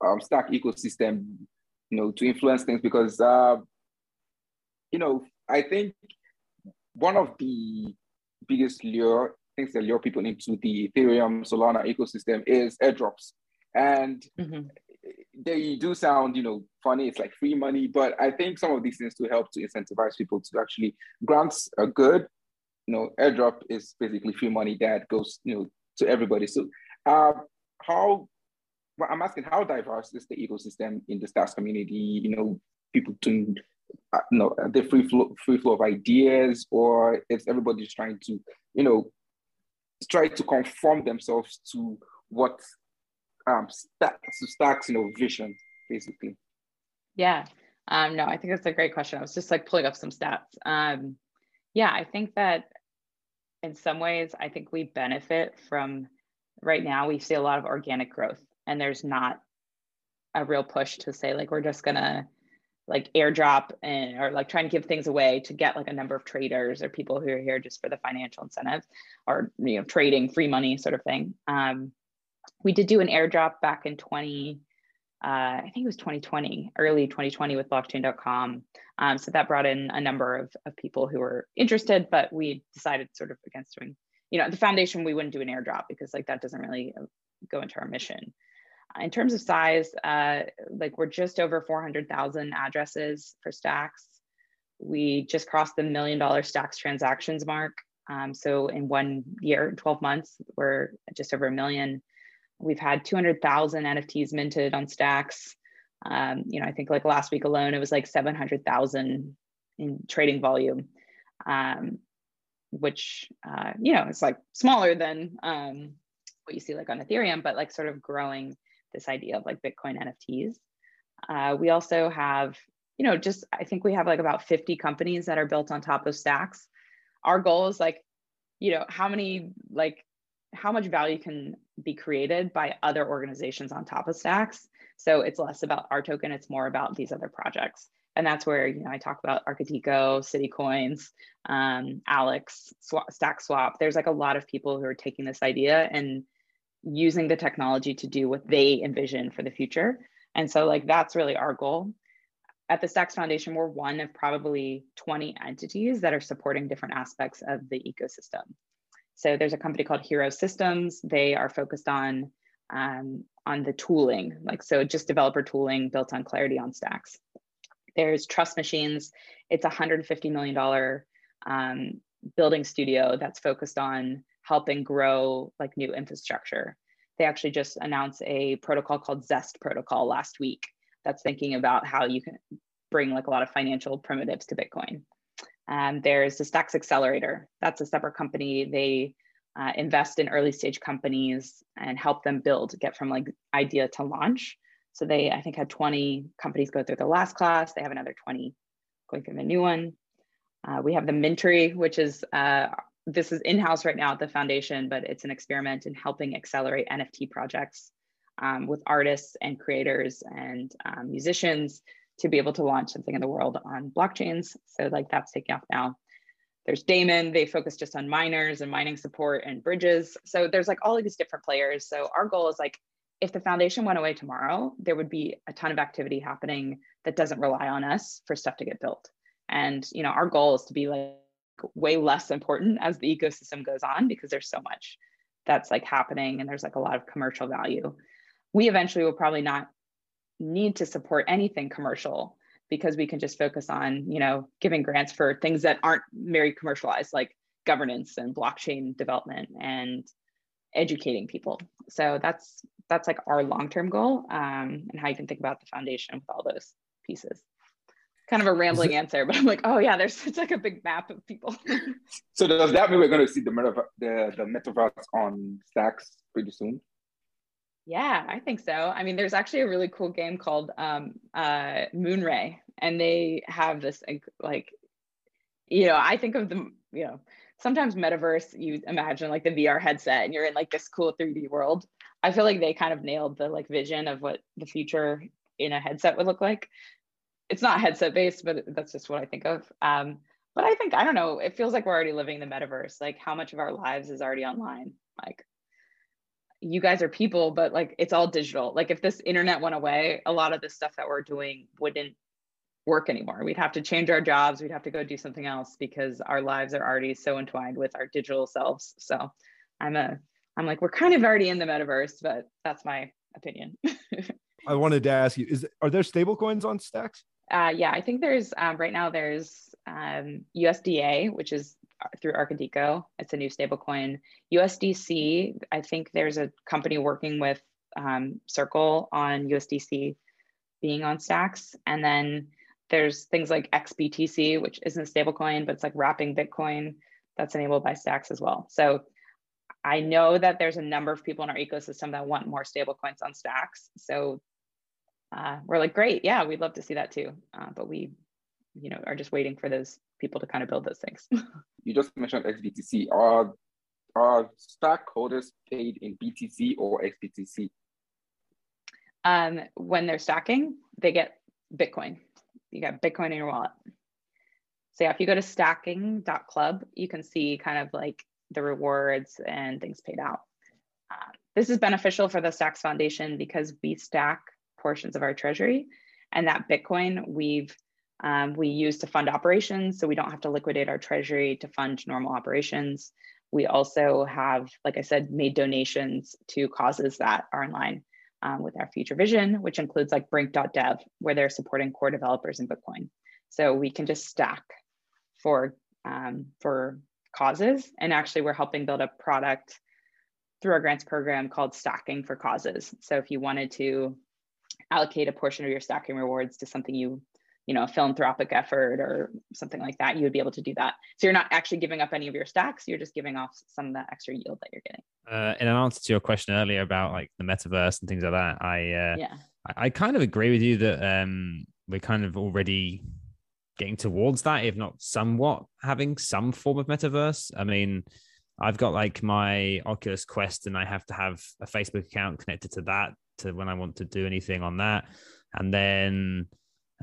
um, stack ecosystem, you know, to influence things because, uh, you know, I think one of the biggest lure things that lure people into the Ethereum Solana ecosystem is airdrops, and mm-hmm. they do sound, you know, funny. It's like free money, but I think some of these things to help to incentivize people to actually grants are good. You know, airdrop is basically free money that goes, you know, to everybody. So, uh, how well, I'm asking how diverse is the ecosystem in the stars community? You know, people to uh, you know the free flow free flow of ideas, or is everybody just trying to you know try to conform themselves to what um stacks to stacks you know vision basically. Yeah. Um, no, I think that's a great question. I was just like pulling up some stats. Um, yeah, I think that in some ways, I think we benefit from right now. We see a lot of organic growth and there's not a real push to say like we're just gonna like airdrop and or like trying to give things away to get like a number of traders or people who are here just for the financial incentive or you know trading free money sort of thing. Um, we did do an airdrop back in 20 uh, i think it was 2020 early 2020 with blockchain.com um, so that brought in a number of, of people who were interested but we decided sort of against doing you know the foundation we wouldn't do an airdrop because like that doesn't really uh, go into our mission in terms of size, uh, like we're just over 400,000 addresses for Stacks. We just crossed the million dollar Stacks transactions mark. Um, so in one year, 12 months, we're just over a million. We've had 200,000 NFTs minted on Stacks. Um, you know, I think like last week alone, it was like 700,000 in trading volume, um, which, uh, you know, it's like smaller than um, what you see like on Ethereum, but like sort of growing this idea of like Bitcoin NFTs. Uh, we also have, you know, just I think we have like about 50 companies that are built on top of stacks. Our goal is like, you know, how many like how much value can be created by other organizations on top of stacks. So it's less about our token, it's more about these other projects. And that's where, you know, I talk about Arkadiko, City Coins, um, Alex, Stack Swap. There's like a lot of people who are taking this idea and using the technology to do what they envision for the future. And so like that's really our goal. At the Stacks Foundation, we're one of probably 20 entities that are supporting different aspects of the ecosystem. So there's a company called Hiro Systems. They are focused on um, on the tooling, like so just developer tooling built on Clarity on Stacks. There's Trust Machines. It's a $150 million um, building studio that's focused on helping grow like new infrastructure. They actually just announced a protocol called Zest protocol last week that's thinking about how you can bring like a lot of financial primitives to Bitcoin. And there's the Stacks Accelerator. That's a separate company. They uh, invest in early stage companies and help them build, get from like idea to launch. So they, I think, had 20 companies go through the last class. They have another 20 going through the new one. Uh, we have the Mintery, which is uh, this is in-house right now at the foundation, but it's an experiment in helping accelerate NFT projects um, with artists and creators and um, musicians to be able to launch something in the world on blockchains. So like that's taking off now. There's Daemon, they focus just on miners and mining support and bridges. So there's like all of these different players. So our goal is like, if the foundation went away tomorrow, there would be a ton of activity happening that doesn't rely on us for stuff to get built. And you know, our goal is to be like way less important as the ecosystem goes on because there's so much that's like happening and there's like a lot of commercial value. We eventually will probably not need to support anything commercial because we can just focus on, you know, giving grants for things that aren't very commercialized, like governance and blockchain development and educating people. So that's that's like our long-term goal um, and how you can think about the foundation with all those pieces. Kind of a rambling it, answer, but I'm like, oh yeah, there's it's like a big map of people. so does that mean we're going to see the metaverse, the, the metaverse on Stacks pretty soon? Yeah, I think so. I mean, there's actually a really cool game called um, uh, Moonray, and they have this like, you know, I think of the, you know, sometimes metaverse, you imagine like the VR headset and you're in like this cool 3D world. I feel like they kind of nailed the like vision of what the future in a headset would look like. It's not headset based, but that's just what I think of. Um, but I think I don't know. It feels like we're already living the metaverse. Like how much of our lives is already online? Like you guys are people, but like it's all digital. Like if this internet went away, a lot of the stuff that we're doing wouldn't work anymore. We'd have to change our jobs. We'd have to go do something else because our lives are already so entwined with our digital selves. So I'm a I'm like we're kind of already in the metaverse, but that's my opinion. I wanted to ask you: Is are there stable coins on Stacks? Uh, yeah, I think there's um, right now there's um, USDA, which is through Arkadiko. It's a new stablecoin. USDC, I think there's a company working with um, Circle on USDC being on stacks. And then there's things like XBTC, which isn't a stablecoin, but it's like wrapping Bitcoin that's enabled by stacks as well. So I know that there's a number of people in our ecosystem that want more stablecoins on stacks. So uh, we're like, great, yeah, we'd love to see that too. Uh, but we, you know, are just waiting for those people to kind of build those things. you just mentioned XBTC. Are are stockholders paid in BTC or XBTC? Um, when they're stacking, they get Bitcoin. You got Bitcoin in your wallet. So yeah, if you go to stacking.club, you can see kind of like the rewards and things paid out. Uh, this is beneficial for the Stacks Foundation because we stack portions of our treasury and that Bitcoin we've um, we use to fund operations, so we don't have to liquidate our treasury to fund normal operations. We also have, like I said, made donations to causes that are in line um, with our future vision, which includes like brink.dev, where they're supporting core developers in Bitcoin. So we can just stack for, um, for causes. And actually, we're helping build a product through our grants program called Stacking for Causes. So if you wanted to allocate a portion of your stacking rewards to something you you know, a philanthropic effort or something like that, you would be able to do that. So you're not actually giving up any of your stacks, you're just giving off some of that extra yield that you're getting. Uh, in an answer to your question earlier about like the metaverse and things like that, I uh, yeah, I, I kind of agree with you that um, we're kind of already getting towards that, if not somewhat having some form of metaverse. I mean, I've got like my Oculus Quest, and I have to have a Facebook account connected to that to when I want to do anything on that, and then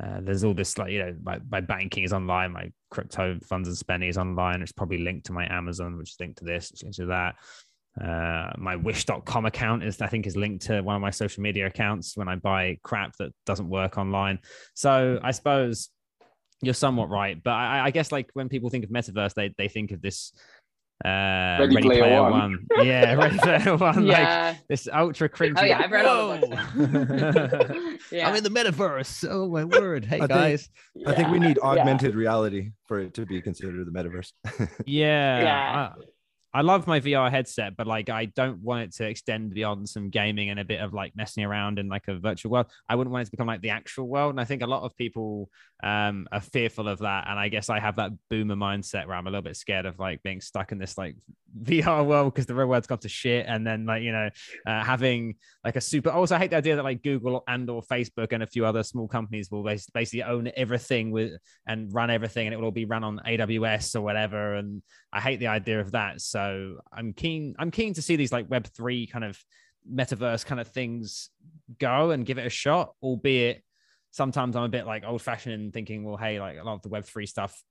uh, there's all this like you know my, my banking is online my crypto funds and spending is online. It's probably linked to my amazon which is linked to this it's linked to that. Uh, my wish.com account is i think is linked to one of my social media accounts when i buy crap that doesn't work online. So i suppose you're somewhat right but i, I guess like when people think of metaverse they, they think of this uh, Ready, Ready Player, Player One. One. Yeah, Ready Player One. yeah. Like this ultra cringy. Oh yeah, I've read all the yeah. I'm in the metaverse. Oh my word! Hey I guys. Think, I think we need augmented yeah. reality for it to be considered the metaverse. yeah. yeah. I love my VR headset, but like I don't want it to extend beyond some gaming and a bit of like messing around in like a virtual world. I wouldn't want it to become like the actual world. And I think a lot of people um, are fearful of that. And I guess I have that boomer mindset where I'm a little bit scared of like being stuck in this like VR world because the real world's gone to shit. And then like, you know, uh, having like a super, also I hate the idea that like Google and or Facebook and a few other small companies will basically own everything with and run everything and it will all be run on AWS or whatever. And I hate the idea of that. So so I'm keen. I'm keen to see these like Web three kind of metaverse kind of things go and give it a shot. Albeit sometimes I'm a bit like old fashioned and thinking, well, hey, like a lot of the Web three stuff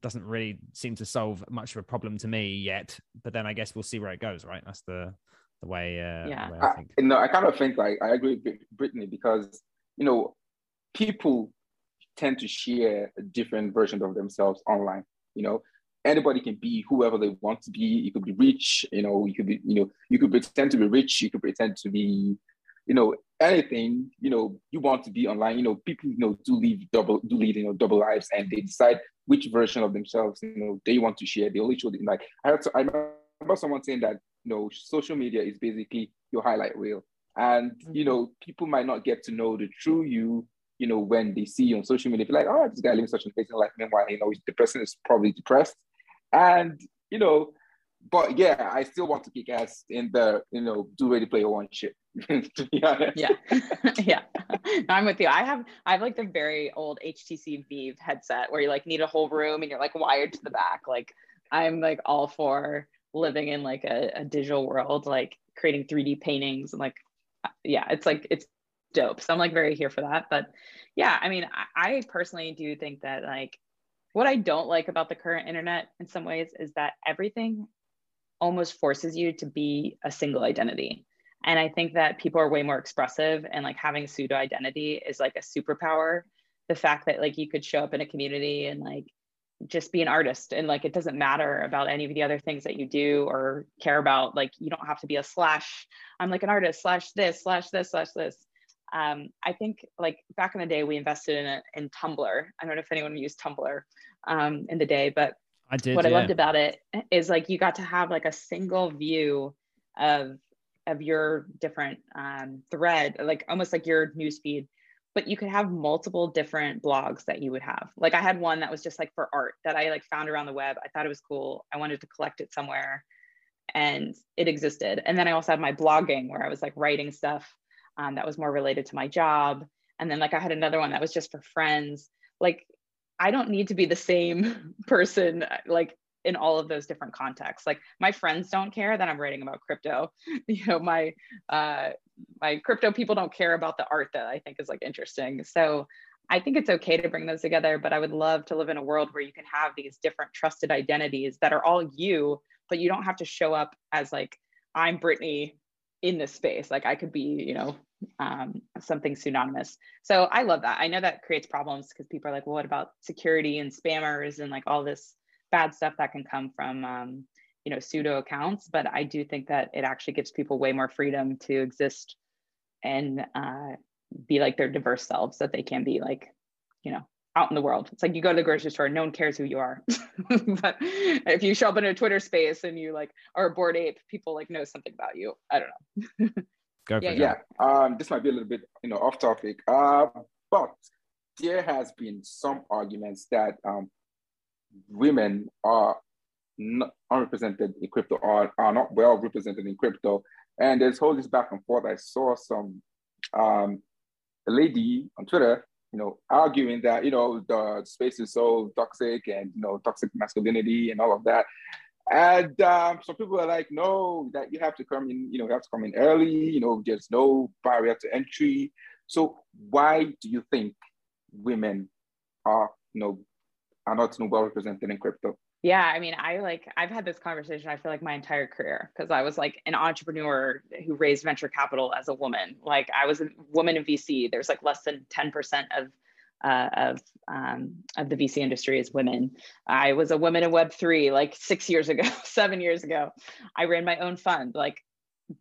doesn't really seem to solve much of a problem to me yet. But then I guess we'll see where it goes. Right? That's the the way. Uh, yeah. Way I, think. I, no, I kind of think like I agree with Brittany because you know people tend to share a different version of themselves online. You know, anybody can be whoever they want to be. You could be rich, you know, you could be, you know, you could pretend to be rich, you could pretend to be, you know, anything, you know, you want to be online. You know, people, you know, do live double, do lead, you know, double lives, and they decide which version of themselves, you know, they want to share. They only show them like I heard, I remember someone saying that, you know, social media is basically your highlight reel, and mm-hmm. you know, people might not get to know the true you you know, when they see you on social media, feel like, oh, this guy living such an amazing life. Meanwhile, you know, the person is probably depressed. And, you know, but yeah, I still want to kick ass in the, you know, do ready player one shit. to be honest. Yeah. yeah. No, I'm with you. I have I have like the very old HTC Vive headset where you like need a whole room and you're like wired to the back. Like I'm like all for living in like a, a digital world, like creating 3D paintings and like uh, yeah, it's like it's dope. So I'm like very here for that. But yeah, I mean, I, I personally do think that like what I don't like about the current internet in some ways is that everything almost forces you to be a single identity. And I think that people are way more expressive and like having pseudo identity is like a superpower. The fact that like you could show up in a community and like just be an artist and like it doesn't matter about any of the other things that you do or care about like you don't have to be a slash i'm like an artist slash this slash this slash this um, I think like back in the day, we invested in a, in Tumblr. I don't know if anyone used Tumblr um, in the day, but I did. What yeah. I loved about it is like you got to have like a single view of of your different um, thread, like almost like your newsfeed. But you could have multiple different blogs that you would have. Like I had one that was just like for art that I like found around the web. I thought it was cool. I wanted to collect it somewhere, and it existed. And then I also had my blogging where I was like writing stuff um, that was more related to my job. And then like I had another one that was just for friends. Like I don't need to be the same person like in all of those different contexts. Like my friends don't care that I'm writing about crypto. You know, my uh my crypto people don't care about the art that I think is like interesting. So I think it's okay to bring those together, but I would love to live in a world where you can have these different trusted identities that are all you, but you don't have to show up as like I'm Brittany in this space. Like I could be, you know, um, something pseudonymous. So I love that. I know that creates problems because people are like, well, what about security and spammers and like all this bad stuff that can come from, um, you know, pseudo accounts. But I do think that it actually gives people way more freedom to exist and uh, be like their diverse selves that they can be like, you know, out in the world. It's like you go to the grocery store, no one cares who you are. but if you show up in a Twitter space and you like are a Bored Ape, people like know something about you. I don't know. Go for yeah, yeah. Um, this might be a little bit, you know, off topic. Uh, but there has been some arguments that um, women are not unrepresented in crypto or are not well represented in crypto. And there's all this back and forth. I saw some um, a lady on Twitter, you know, arguing that you know the space is so toxic and you know toxic masculinity and all of that. And um, some people are like, no, that you have to come in, you know, you have to come in early, you know, there's no barrier to entry. So why do you think women are, you know, are not well represented in crypto? Yeah, I mean, I like I've had this conversation. I feel like my entire career because I was like an entrepreneur who raised venture capital as a woman. Like I was a woman in VC. There's like less than ten percent of uh, of um, of the VC industry is women. I was a woman in Web three like six years ago, seven years ago. I ran my own fund. Like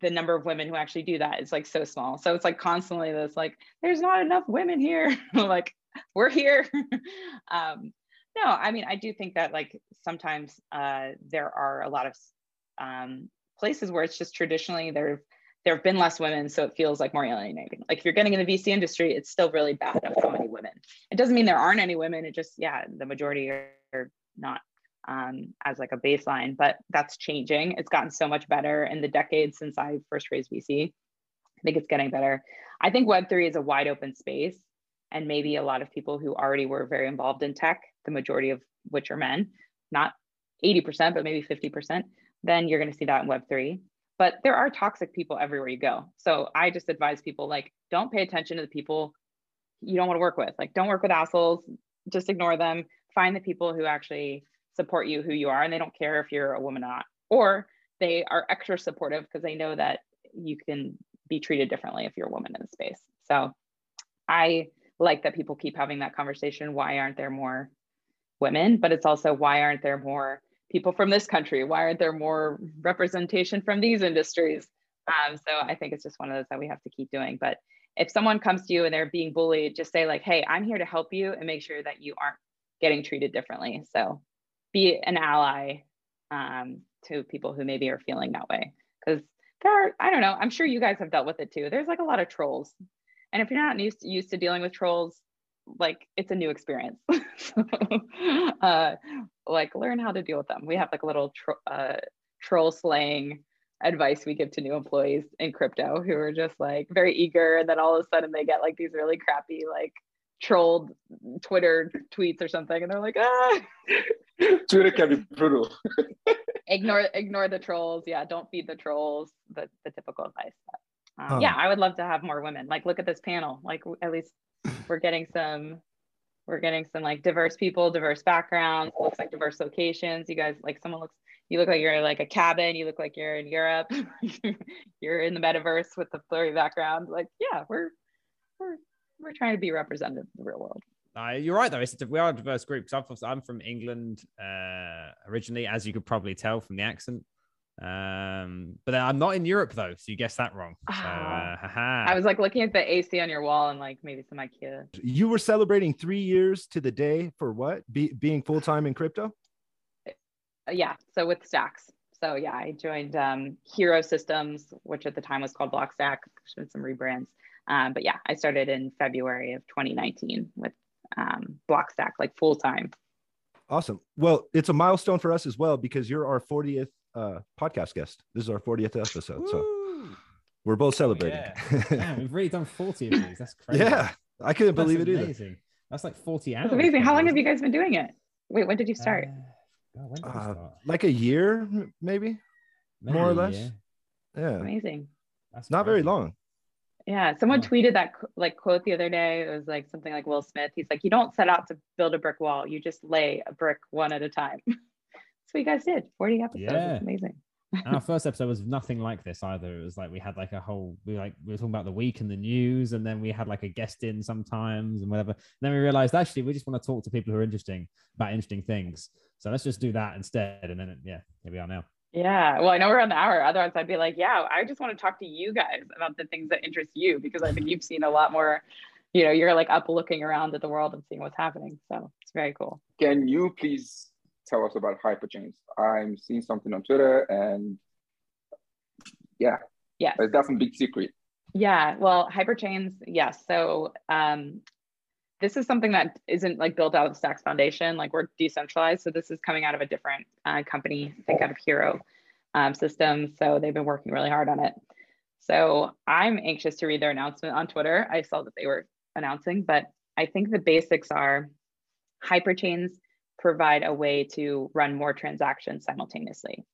the number of women who actually do that is like so small. So it's like constantly this like there's not enough women here. like we're here. um, no, I mean I do think that like sometimes uh, there are a lot of um, places where it's just traditionally there there have been less women, so it feels like more alienating. Like if you're getting in the VC industry, it's still really bad of many women. It doesn't mean there aren't any women. It just, yeah, the majority are, are not um, as like a baseline, but that's changing. It's gotten so much better in the decades since I first raised VC. I think it's getting better. I think Web3 is a wide open space. And maybe a lot of people who already were very involved in tech, the majority of which are men, not 80%, but maybe 50%, then you're going to see that in Web3 but there are toxic people everywhere you go. So i just advise people like don't pay attention to the people you don't want to work with. Like don't work with assholes. Just ignore them. Find the people who actually support you who you are and they don't care if you're a woman or not. Or they are extra supportive because they know that you can be treated differently if you're a woman in the space. So i like that people keep having that conversation why aren't there more women but it's also why aren't there more people from this country? Why aren't there more representation from these industries? Um, so I think it's just one of those that we have to keep doing. But if someone comes to you and they're being bullied, just say like, "Hey, I'm here to help you and make sure that you aren't getting treated differently." So be an ally um, to people who maybe are feeling that way because there are, I don't know, I'm sure you guys have dealt with it too. There's like a lot of trolls. And if you're not used to, used to dealing with trolls, like it's a new experience. so, uh, like learn how to deal with them. We have like a little tro- uh, troll slaying advice we give to new employees in crypto who are just like very eager and then all of a sudden they get like these really crappy like trolled Twitter tweets or something and they're like ah Twitter can be brutal. ignore ignore the trolls yeah don't feed the trolls the, the typical advice but, um, yeah I would love to have more women. Like look at this panel. Like at least we're getting some we're getting some like diverse people diverse backgrounds looks like diverse locations. You guys like someone looks you look like you're like a cabin. You look like you're in europe. You're in the metaverse with the blurry background. Like yeah we're we're we're trying to be representative of the real world. Uh, you're right though. It's a, we are a diverse group. Because I'm from, I'm from England uh, originally, as you could probably tell from the accent. Um, but I'm not in Europe though, so you guessed that wrong. So, uh, I was like looking at the AC on your wall and like maybe some IKEA. You were celebrating three years to the day for what? Be, being full time in crypto? Uh, yeah. So with Stacks. So yeah, I joined um, Hiro Systems, which at the time was called Blockstack, There's been some rebrands. Um, but yeah, I started in February of 2019 with um, Blockstack, like full time. Awesome. Well, it's a milestone for us as well because you're our 40th uh, podcast guest. This is our 40th episode. Woo! So we're both celebrating. Oh, yeah. Man, we've really done 40 of these. That's crazy. yeah. I couldn't That's believe amazing. it either. That's like 40 hours. That's amazing. How long have you guys been doing it? Wait, when did you start? Uh, God, when did Uh, start? like a year, maybe. Maybe more or less. year. Yeah. Amazing. That's Not very long. Yeah, someone Yeah. tweeted that like quote the other day. It was like something like Will Smith. He's like, "You don't set out to build a brick wall. You just lay a brick one at a time." That's what you guys did. Forty episodes. Yeah. It's amazing. Our first episode was nothing like this either. It was like we had like a whole we like we were talking about the week and the news, and then we had like a guest in sometimes and whatever. And then we realized actually we just want to talk to people who are interesting about interesting things. So let's just do that instead. And then yeah, here we are now. Yeah. Well, I know we're on the hour. Otherwise, I'd be like, yeah, I just want to talk to you guys about the things that interest you because I think you've seen a lot more. You know, you're like up looking around at the world and seeing what's happening. So it's very cool. Can you please tell us about hyperchains? I'm seeing something on Twitter and yeah, Yes. it's definitely a big secret. Yeah, well, hyperchains, yes. So um, this is something that isn't like built out of the Stacks Foundation. Like we're decentralized, so this is coming out of a different uh, company, I think out of Hiro um, Systems. So they've been working really hard on it. So I'm anxious to read their announcement on Twitter. I saw that they were announcing, but I think the basics are hyperchains provide a way to run more transactions simultaneously.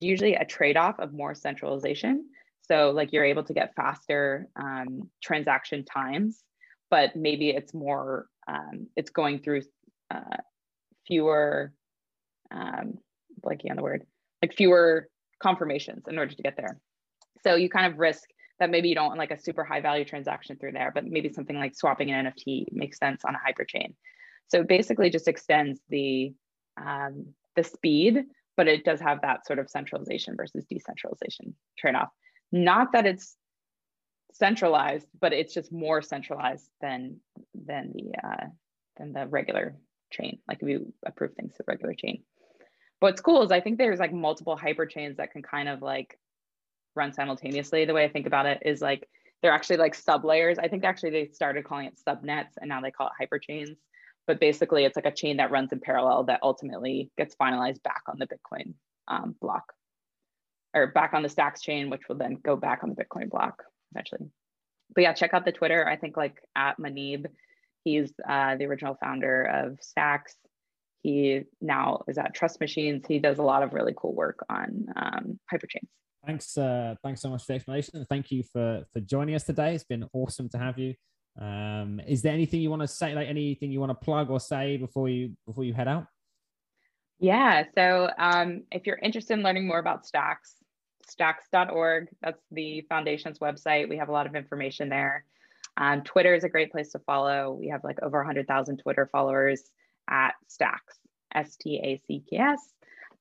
Usually a trade-off of more centralization. So like you're able to get faster um, transaction times, but maybe it's more, um, it's going through uh, fewer, um, blanking on the word, like fewer confirmations in order to get there. So you kind of risk that maybe you don't want like a super high value transaction through there, but maybe something like swapping an NFT makes sense on a hyperchain. So it basically just extends the um, the speed, but it does have that sort of centralization versus decentralization trade-off. Not that it's centralized, but it's just more centralized than than the uh, than the regular chain. Like if you approve things to the regular chain. But What's cool is I think there's like multiple hyper chains that can kind of like run simultaneously. The way I think about it is like they're actually like sub layers. I think actually they started calling it subnets and now they call it hyper chains. But basically, it's like a chain that runs in parallel that ultimately gets finalized back on the Bitcoin um, block or back on the Stacks chain, which will then go back on the Bitcoin block eventually. But yeah, check out the Twitter. I think like at Muneeb, he's uh, the original founder of Stacks. He now is at Trust Machines. He does a lot of really cool work on um, hyperchains. Thanks, uh, thanks so much for the explanation. Thank you for for joining us today. It's been awesome to have you. Um, is there anything you want to say, like anything you want to plug or say before you before you head out? Yeah, so um, if you're interested in learning more about Stacks, stacks.org, that's the foundation's website. We have a lot of information there. Um, Twitter is a great place to follow. We have like over 100,000 Twitter followers at Stacks. S T A C K S.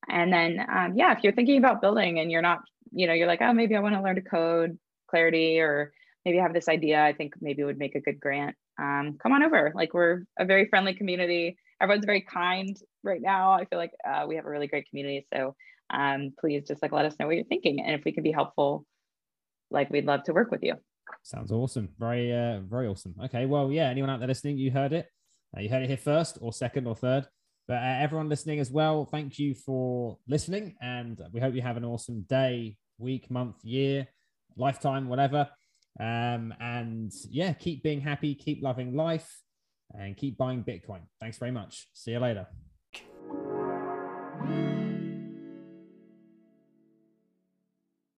And then, um, yeah, if you're thinking about building and you're not, you know, you're like, oh, maybe I want to learn to code Clarity or maybe have this idea I think maybe would make a good grant. Um, come on over. Like we're a very friendly community. Everyone's very kind right now. I feel like uh, we have a really great community. So um, please just like let us know what you're thinking. And if we can be helpful, like we'd love to work with you. Sounds awesome. Very, uh, very awesome. Okay. Well, yeah, anyone out there listening, you heard it. Uh, you heard it here first or second or third. But uh, everyone listening as well, thank you for listening. And we hope you have an awesome day, week, month, year, lifetime, whatever. Um, and yeah, keep being happy, keep loving life, and keep buying Bitcoin. Thanks very much. See you later.